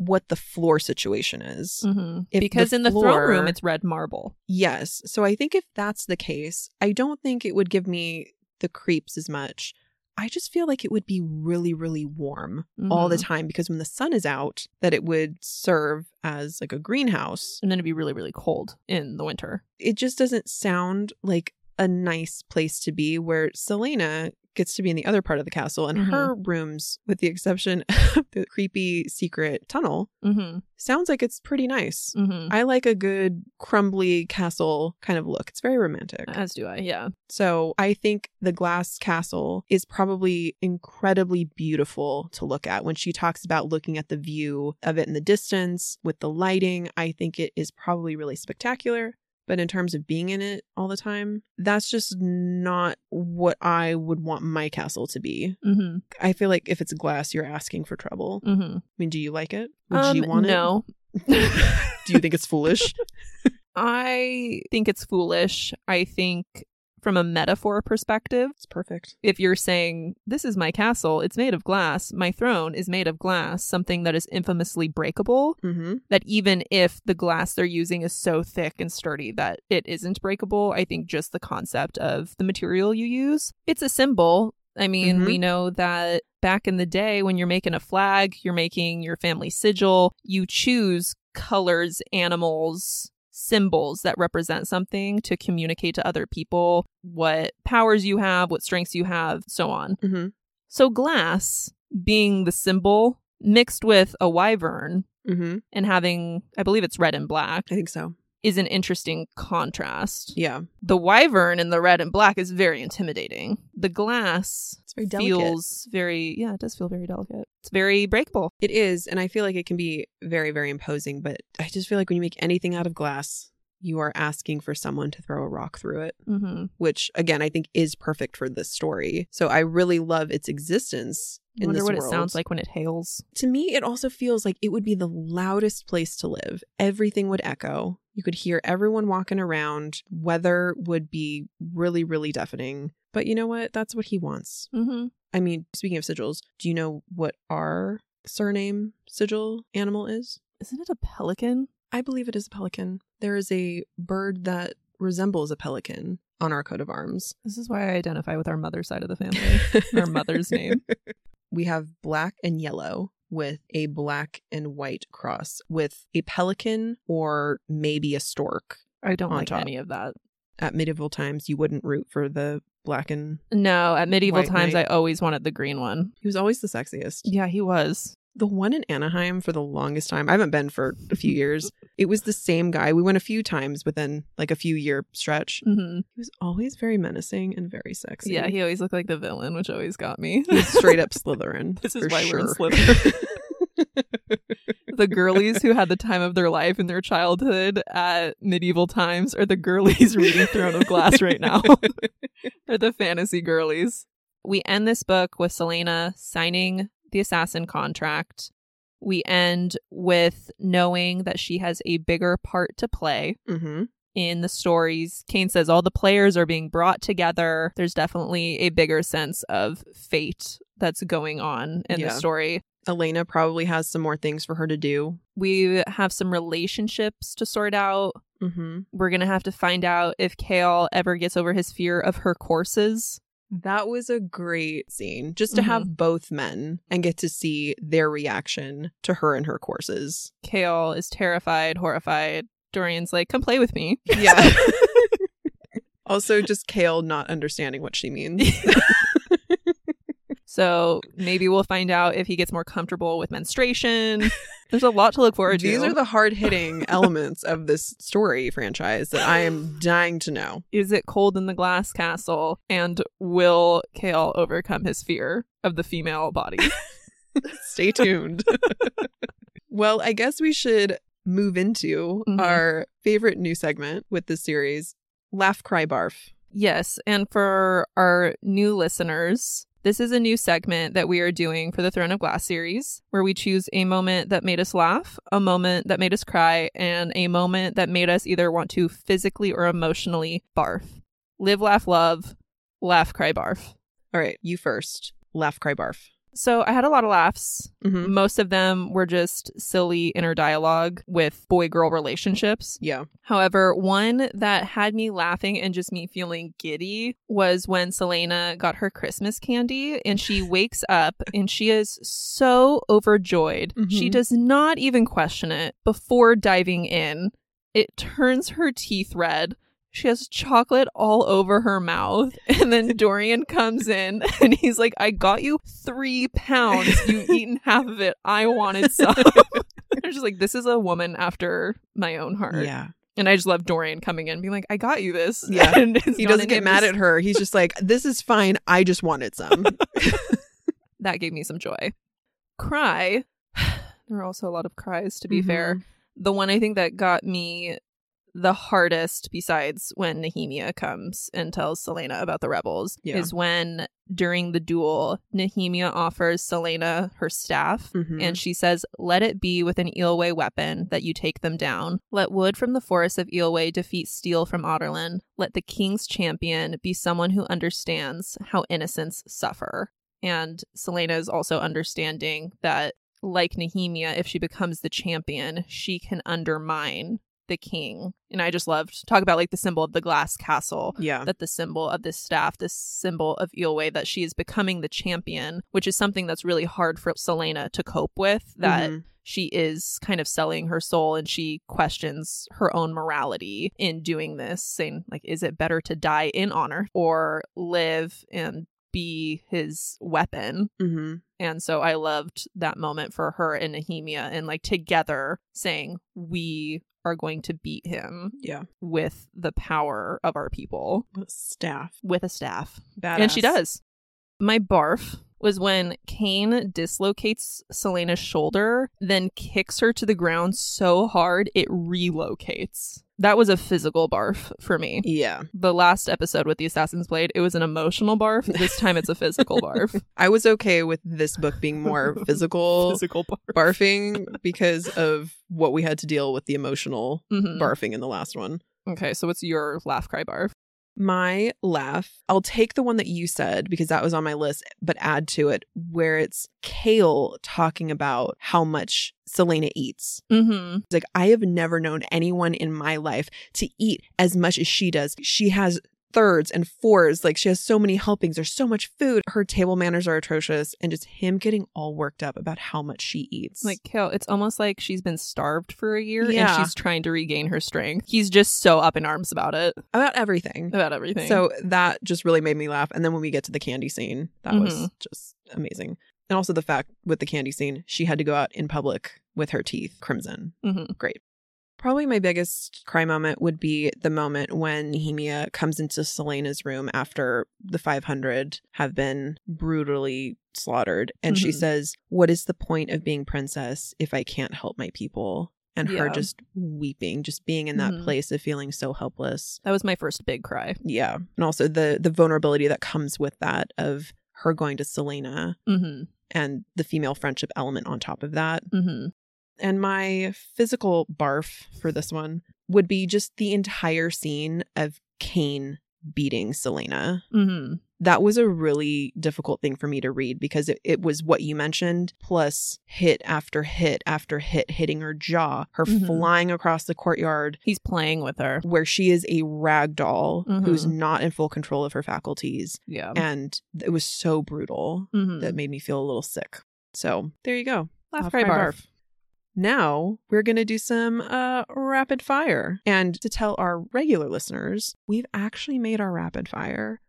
what the floor situation is. Mm-hmm. Because the in the throne room, it's red marble. Yes. So I think if that's the case, I don't think it would give me the creeps as much. I just feel like it would be really, really warm all the Mhm. time because when the sun is out, that it would serve as like a greenhouse. And then it'd be really, really cold in the winter. It just doesn't sound like a nice place to be where Celaena gets to be in the other part of the castle and Mhm. her rooms, with the exception of the creepy secret tunnel, Mm-hmm. sounds like it's pretty nice. Mm-hmm. I like a good crumbly castle kind of look. It's very romantic. As do I, yeah. So I think the glass castle is probably incredibly beautiful to look at. When she talks about looking at the view of it in the distance with the lighting, I think it is probably really spectacular. But in terms of being in it all the time, that's just not what I would want my castle to be. Mm-hmm. I feel like if it's glass, you're asking for trouble. Mm-hmm. I mean, do you like it? Would Um, you want no. it? No. do you think it's foolish? I think it's foolish. I think from a metaphor perspective, It's perfect. if you're saying, This is my castle, it's made of glass, my throne is made of glass, something that is infamously breakable, Mm-hmm. that even if the glass they're using is so thick and sturdy that it isn't breakable, I think just the concept of the material you use, it's a symbol. I mean, Mhm. we know that back in the day when you're making a flag, you're making your family sigil, you choose colors, animals, symbols that represent something to communicate to other people what powers you have, what strengths you have, so on. Mm-hmm. So glass being the symbol mixed with a wyvern Mm-hmm. and having, I believe it's red and black, I think so. Is an interesting contrast. Yeah. The wyvern in the red and black is very intimidating. The glass It's very delicate. feels very, yeah, it does feel very delicate. It's very breakable. It is, and I feel like it can be very, very imposing, but I just feel like when you make anything out of glass, you are asking for someone to throw a rock through it, Mm-hmm. which again I think is perfect for this story. So I really love its existence in wonder this what world. it sounds like when it hails. To me, it also feels like it would be the loudest place to live. Everything would echo. You could hear everyone walking around. Weather would be really, really deafening. But you know what? That's what he wants. Mm-hmm. I mean, speaking of sigils, do you know what our surname sigil animal is? Isn't it a pelican? I believe it is a pelican. There is a bird that resembles a pelican on our coat of arms. This is why I identify with our mother's side of the family. Our mother's name. We have black and yellow with a black and white cross with a pelican or maybe a stork. I don't On like top. any of that. At medieval times, you wouldn't root for the black and No, at medieval times, knight. I always wanted the green one. he was always the sexiest. Yeah, he was. The one in Anaheim for the longest time, I haven't been for a few years. It was the same guy. We went a few times within like a few year stretch. hmm He was always very menacing and very sexy. Yeah, he always looked like the villain, which always got me. He was straight up Slytherin. This is why we're in. Slytherin. the girlies who had the time of their life in their childhood at medieval times are the girlies reading Throne of Glass right now. They're the fantasy girlies. We end this book with Celaena signing the assassin contract. We end with knowing that she has a bigger part to play. hmm in the stories. Cain says all the players are being brought together. There's definitely a bigger sense of fate that's going on in Yeah. the story. Elena probably has some more things for her to do. We have some relationships to sort out. Mm-hmm. We're going to have to find out if Chaol ever gets over his fear of her courses. That was a great scene just to have mm-hmm. both men and get to see their reaction to her and her courses. Chaol is terrified, horrified. Dorian's like, come play with me. Yeah. also, just Chaol not understanding what she means. So maybe we'll find out if he gets more comfortable with menstruation. There's a lot to look forward These to. These are the hard hitting elements of this story franchise that I am dying to know. Is it cold in the glass castle? And will Chaol overcome his fear of the female body? Stay tuned. well, I guess we should move into Mhm. our favorite new segment with this series Laugh, Cry, Barf. yes. And for our new listeners, this is a new segment that we are doing for the Throne of Glass series, where we choose a moment that made us laugh, a moment that made us cry, and a moment that made us either want to physically or emotionally barf. Live, laugh, love, laugh, cry, barf. All right, you first. Laugh, Cry, Barf. So I had a lot of laughs. Mm-hmm. Most of them were just silly inner dialogue with boy girl relationships. Yeah. However, one that had me laughing and just me feeling giddy was when Celaena got her Christmas candy and she wakes up and she is so overjoyed. She Mhm. does not even question it before diving in. It turns her teeth red. She has chocolate all over her mouth. And then Dorian comes in and he's like, I got you three pounds. You've eaten half of it. I wanted some. I'm just like, this is a woman after my own heart. Yeah. And I just love Dorian coming in and being like, I got you this. Yeah. And He doesn't get mad at her. He's just like, this is fine. I just wanted some. That gave me some joy. Cry. There were also a lot of cries, to be fair. Mhm. The one I think that got me the hardest, besides when Nehemia comes and tells Celaena about the rebels, Yeah. is when during the duel, Nehemia offers Celaena her staff. Mhm. And she says, Let it be with an Eyllwe weapon that you take them down. Let wood from the forests of Eyllwe defeat steel from Adarlan. Let the king's champion be someone who understands how innocents suffer. And Celaena is also understanding that, like Nehemia, if she becomes the champion, she can undermine the king. And I just loved talk about like the symbol of the glass castle yeah. that the symbol of this staff, this symbol of Eyllwe, that she is becoming the champion, which is something that's really hard for Celaena to cope with. That Mhm. she is kind of selling her soul and she questions her own morality in doing this, saying, like, is it better to die in honor or live and be his weapon? Mhm. And so I loved that moment for her and Nehemia and like together saying, we are going to beat him Yeah. with the power of our people Staff. with a staff. Badass. And she does. My barf was when Cain dislocates Celaena's shoulder, then kicks her to the ground so hard it relocates. That was a physical barf for me. Yeah. The last episode with the Assassin's Blade, it was an emotional barf. This time it's a physical barf. I was okay with this book being more physical physical barf. barfing because of what we had to deal with the emotional Mhm. barfing in the last one. Okay, so what's your laugh cry barf? My laugh, I'll take the one that you said because that was on my list, but add to it where it's Chaol talking about how much Celaena eats. Mm-hmm. Like, I have never known anyone in my life to eat as much as she does. She has thirds and fours. Like, she has so many helpings. There's so much food. Her table manners are atrocious. And just him getting all worked up about how much she eats. Like Chaol, it's almost like she's been starved for a year Yeah. and she's trying to regain her strength. He's just so up in arms about it, about everything. about everything. So that just really made me laugh. And then when we get to the candy scene, that was Mhm. just amazing. And also the fact with the candy scene, she had to go out in public with her teeth crimson. Mhm. Great. Probably my biggest cry moment would be the moment when Nehemia comes into Celaena's room after the 500 have been brutally slaughtered. And she Mhm. says, What is the point of being princess if I can't help my people? And her just weeping, just being in that Mhm. place of feeling so helpless. that was my first big cry. Yeah. And also the the vulnerability that comes with that of her going to Celaena Mm-hmm. and the female friendship element on top of that. Mm-hmm. And my physical barf for this one would be just the entire scene of Cain beating Celaena. Mm-hmm. That was a really difficult thing for me to read because it, it was what you mentioned, plus hit after hit after hit, hitting her jaw, her Mhm. flying across the courtyard, He's playing with her. where she is a rag doll who's Mhm. not in full control of her faculties. Yeah. And it was so brutal Mm-hmm. that made me feel a little sick. So there you go. Laugh, cry, barf. barf. Now we're going to do some uh, rapid fire. And to tell our regular listeners, we've actually made our rapid fire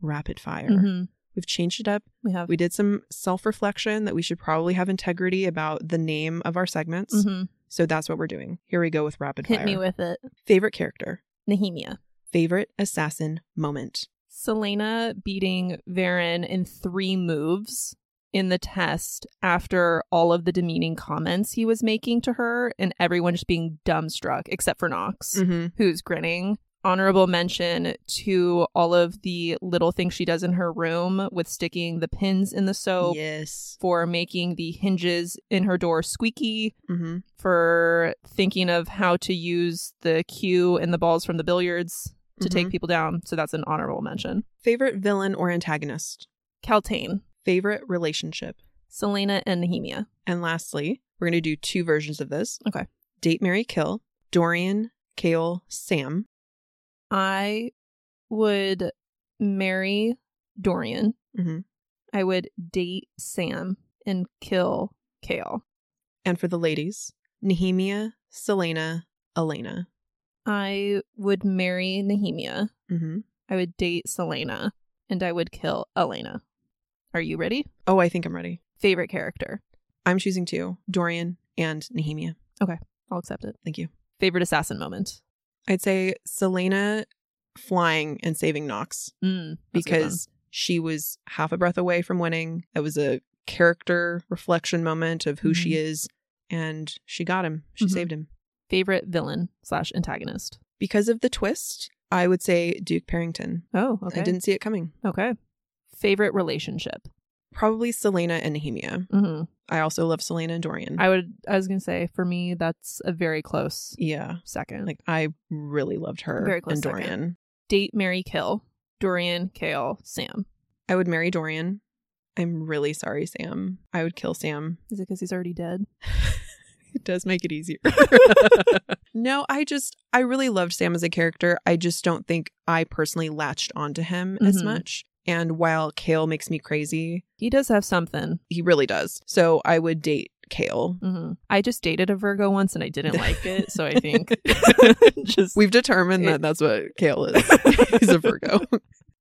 rapid fire. Mm-hmm. We've changed it up. We have. We did some self reflection that we should probably have integrity about the name of our segments. mm-hmm. So that's what we're doing. Here we go with rapid Hit fire. Hit me with it. Favorite character, Nehemia. favorite assassin moment. Celaena beating Verin in three moves in the test after all of the demeaning comments he was making to her and everyone just being dumbstruck except for Nox, Mm-hmm. who's grinning. Honorable mention to all of the little things she does in her room with sticking the pins in the soap, yes. for making the hinges in her door squeaky, Mm-hmm. for thinking of how to use the cue and the balls from the billiards to take Mhm. people down. So that's an honorable mention. Favorite villain or antagonist. Kaltain, Favorite relationship. Celaena, and Nehemia. And lastly, we're going to do two versions of this. Okay. Date, Marry, Kill. Dorian, Chaol, Sam. I would marry Dorian. Mm-hmm. I would date Sam and kill Chaol. And for the ladies, Nehemia, Celaena, Elena. I would marry Nehemia. Mm-hmm. I would date Celaena. And I would kill Elena. Are you ready? Oh, I think I'm ready. Favorite character? I'm choosing two Dorian and Nehemia. Okay, I'll accept it. Thank you. Favorite assassin moment? I'd say Celaena flying and saving Nox Mm, that's a good one. because she was half a breath away from winning. That was a character reflection moment of who she is, and she got him. She Mhm. saved him. favorite villain slash antagonist. Because of the twist, I would say Duke Perrington. Oh, okay. I didn't see it coming. Okay. Favorite relationship. Probably Celaena and Nehemia. hmm I also love Celaena and Dorian. I would. I was gonna say for me that's a very close yeah. second. Like I really loved her Very close and second. Dorian. date, marry, kill. Dorian, Chaol, Sam. I would marry Dorian. I'm really sorry, Sam. I would kill Sam. Is it because he's already dead? it does make it easier. no, I just I really loved Sam as a character. I just don't think I personally latched onto him as Mhm. much. And while Chaol makes me crazy, He does have something. he really does. So I would date Chaol. hmm I just dated a Virgo once and I didn't like it, so I think just We've determined that that's what Chaol is. He's a Virgo.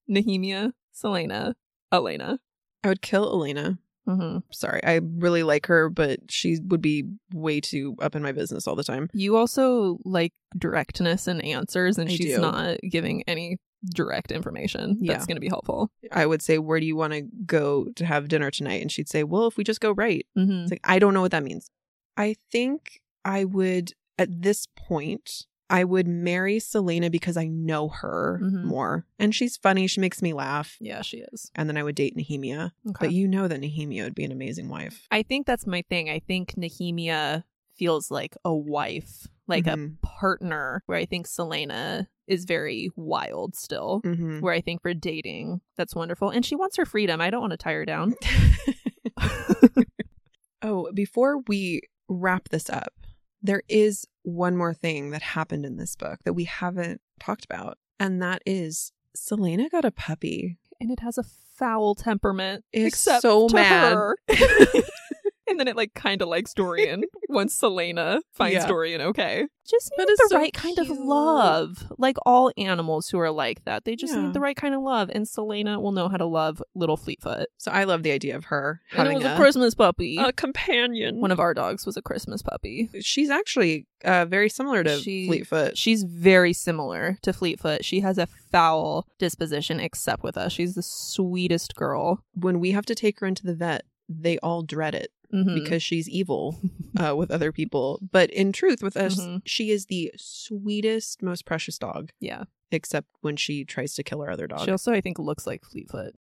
Nehemia, Celaena, Elena. I would kill Elena. hmm Sorry, I really like her, but she would be way too up in my business all the time. You also like directness and answers, and I she's do. not giving any direct information Yeah. that's going to be helpful. I would say, Where do you want to go to have dinner tonight? And she'd say, Well, if we just go right. hmm It's like, I don't know what that means. I think I would, at this point, I would marry Celaena because I know her Mhm. more. And she's funny. She makes me laugh. Yeah, she is. And then I would date Nehemia. Okay. But you know that Nehemia would be an amazing wife. I think that's my thing. I think Nehemia feels like a wife, like Mhm. a partner, where I think Celaena is very wild still. Mm-hmm. Where I think for dating, that's wonderful. And she wants her freedom. I don't want to tie her down. oh, before we wrap this up, there is one more thing that happened in this book that we haven't talked about. And that is Celaena got a puppy. and it has a foul temperament. It's except so mad. her. and then it like kind of likes Dorian once Celaena finds Yeah. Dorian okay. Just But need it's the so right kind of love. Like all animals who are like that. They just Yeah. need the right kind of love. And Celaena will know how to love little Fleetfoot. So I love the idea of her And it was a, a, Christmas puppy. a companion. One of our dogs was a Christmas puppy. She's actually uh, very similar to She- Fleetfoot. She's very similar to Fleetfoot. She has a foul disposition, except with us. She's the sweetest girl. When we have to take her into the vet, they all dread it Mhm. because she's evil uh, with other people. But in truth, with us, Mhm. she is the sweetest, most precious dog, yeah. except when she tries to kill our other dog. She also, I think, looks like Fleetfoot.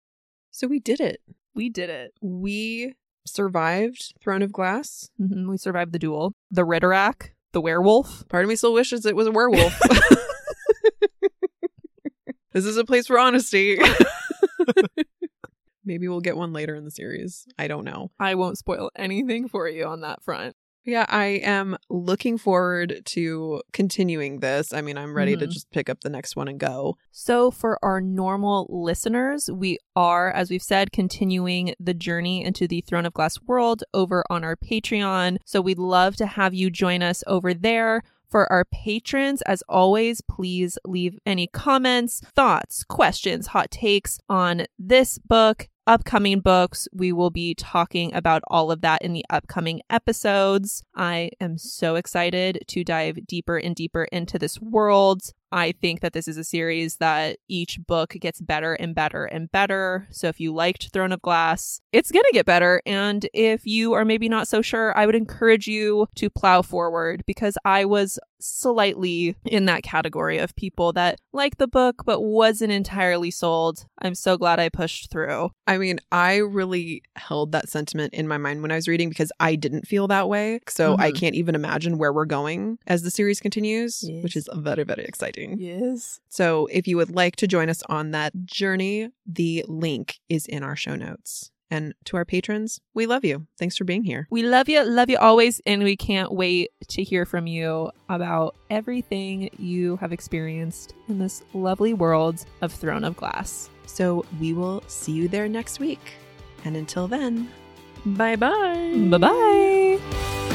So we did it. We did it. We survived Throne of Glass. hmm We survived the duel. The Ridderak, the werewolf. Part of me still wishes it was a werewolf. this is a place for honesty. Maybe we'll get one later in the series. I don't know. I won't spoil anything for you on that front. Yeah, I am looking forward to continuing this. I mean, I'm ready to Mhm. just pick up the next one and go. So, for our normal listeners, we are, as we've said, continuing the journey into the Throne of Glass world over on our Patreon. So, we'd love to have you join us over there. For our patrons, as always, please leave any comments, thoughts, questions, hot takes on this book, upcoming books. We will be talking about all of that in the upcoming episodes. I am so excited to dive deeper and deeper into this world. I think that this is a series that each book gets better and better and better. So if you liked Throne of Glass, it's going to get better. And if you are maybe not so sure, I would encourage you to plow forward because I was slightly in that category of people that liked the book but wasn't entirely sold. I'm so glad I pushed through. I mean, I really held that sentiment in my mind when I was reading because I didn't feel that way. So I Mhm. can't even imagine where we're going as the series continues, Yes. which is very, very exciting. Yes. So if you would like to join us on that journey, the link is in our show notes. And to our patrons, we love you. Thanks for being here. We love you, love you always, and we can't wait to hear from you about everything you have experienced in this lovely world of Throne of Glass. So we will see you there next week. And until then, bye bye. Bye bye.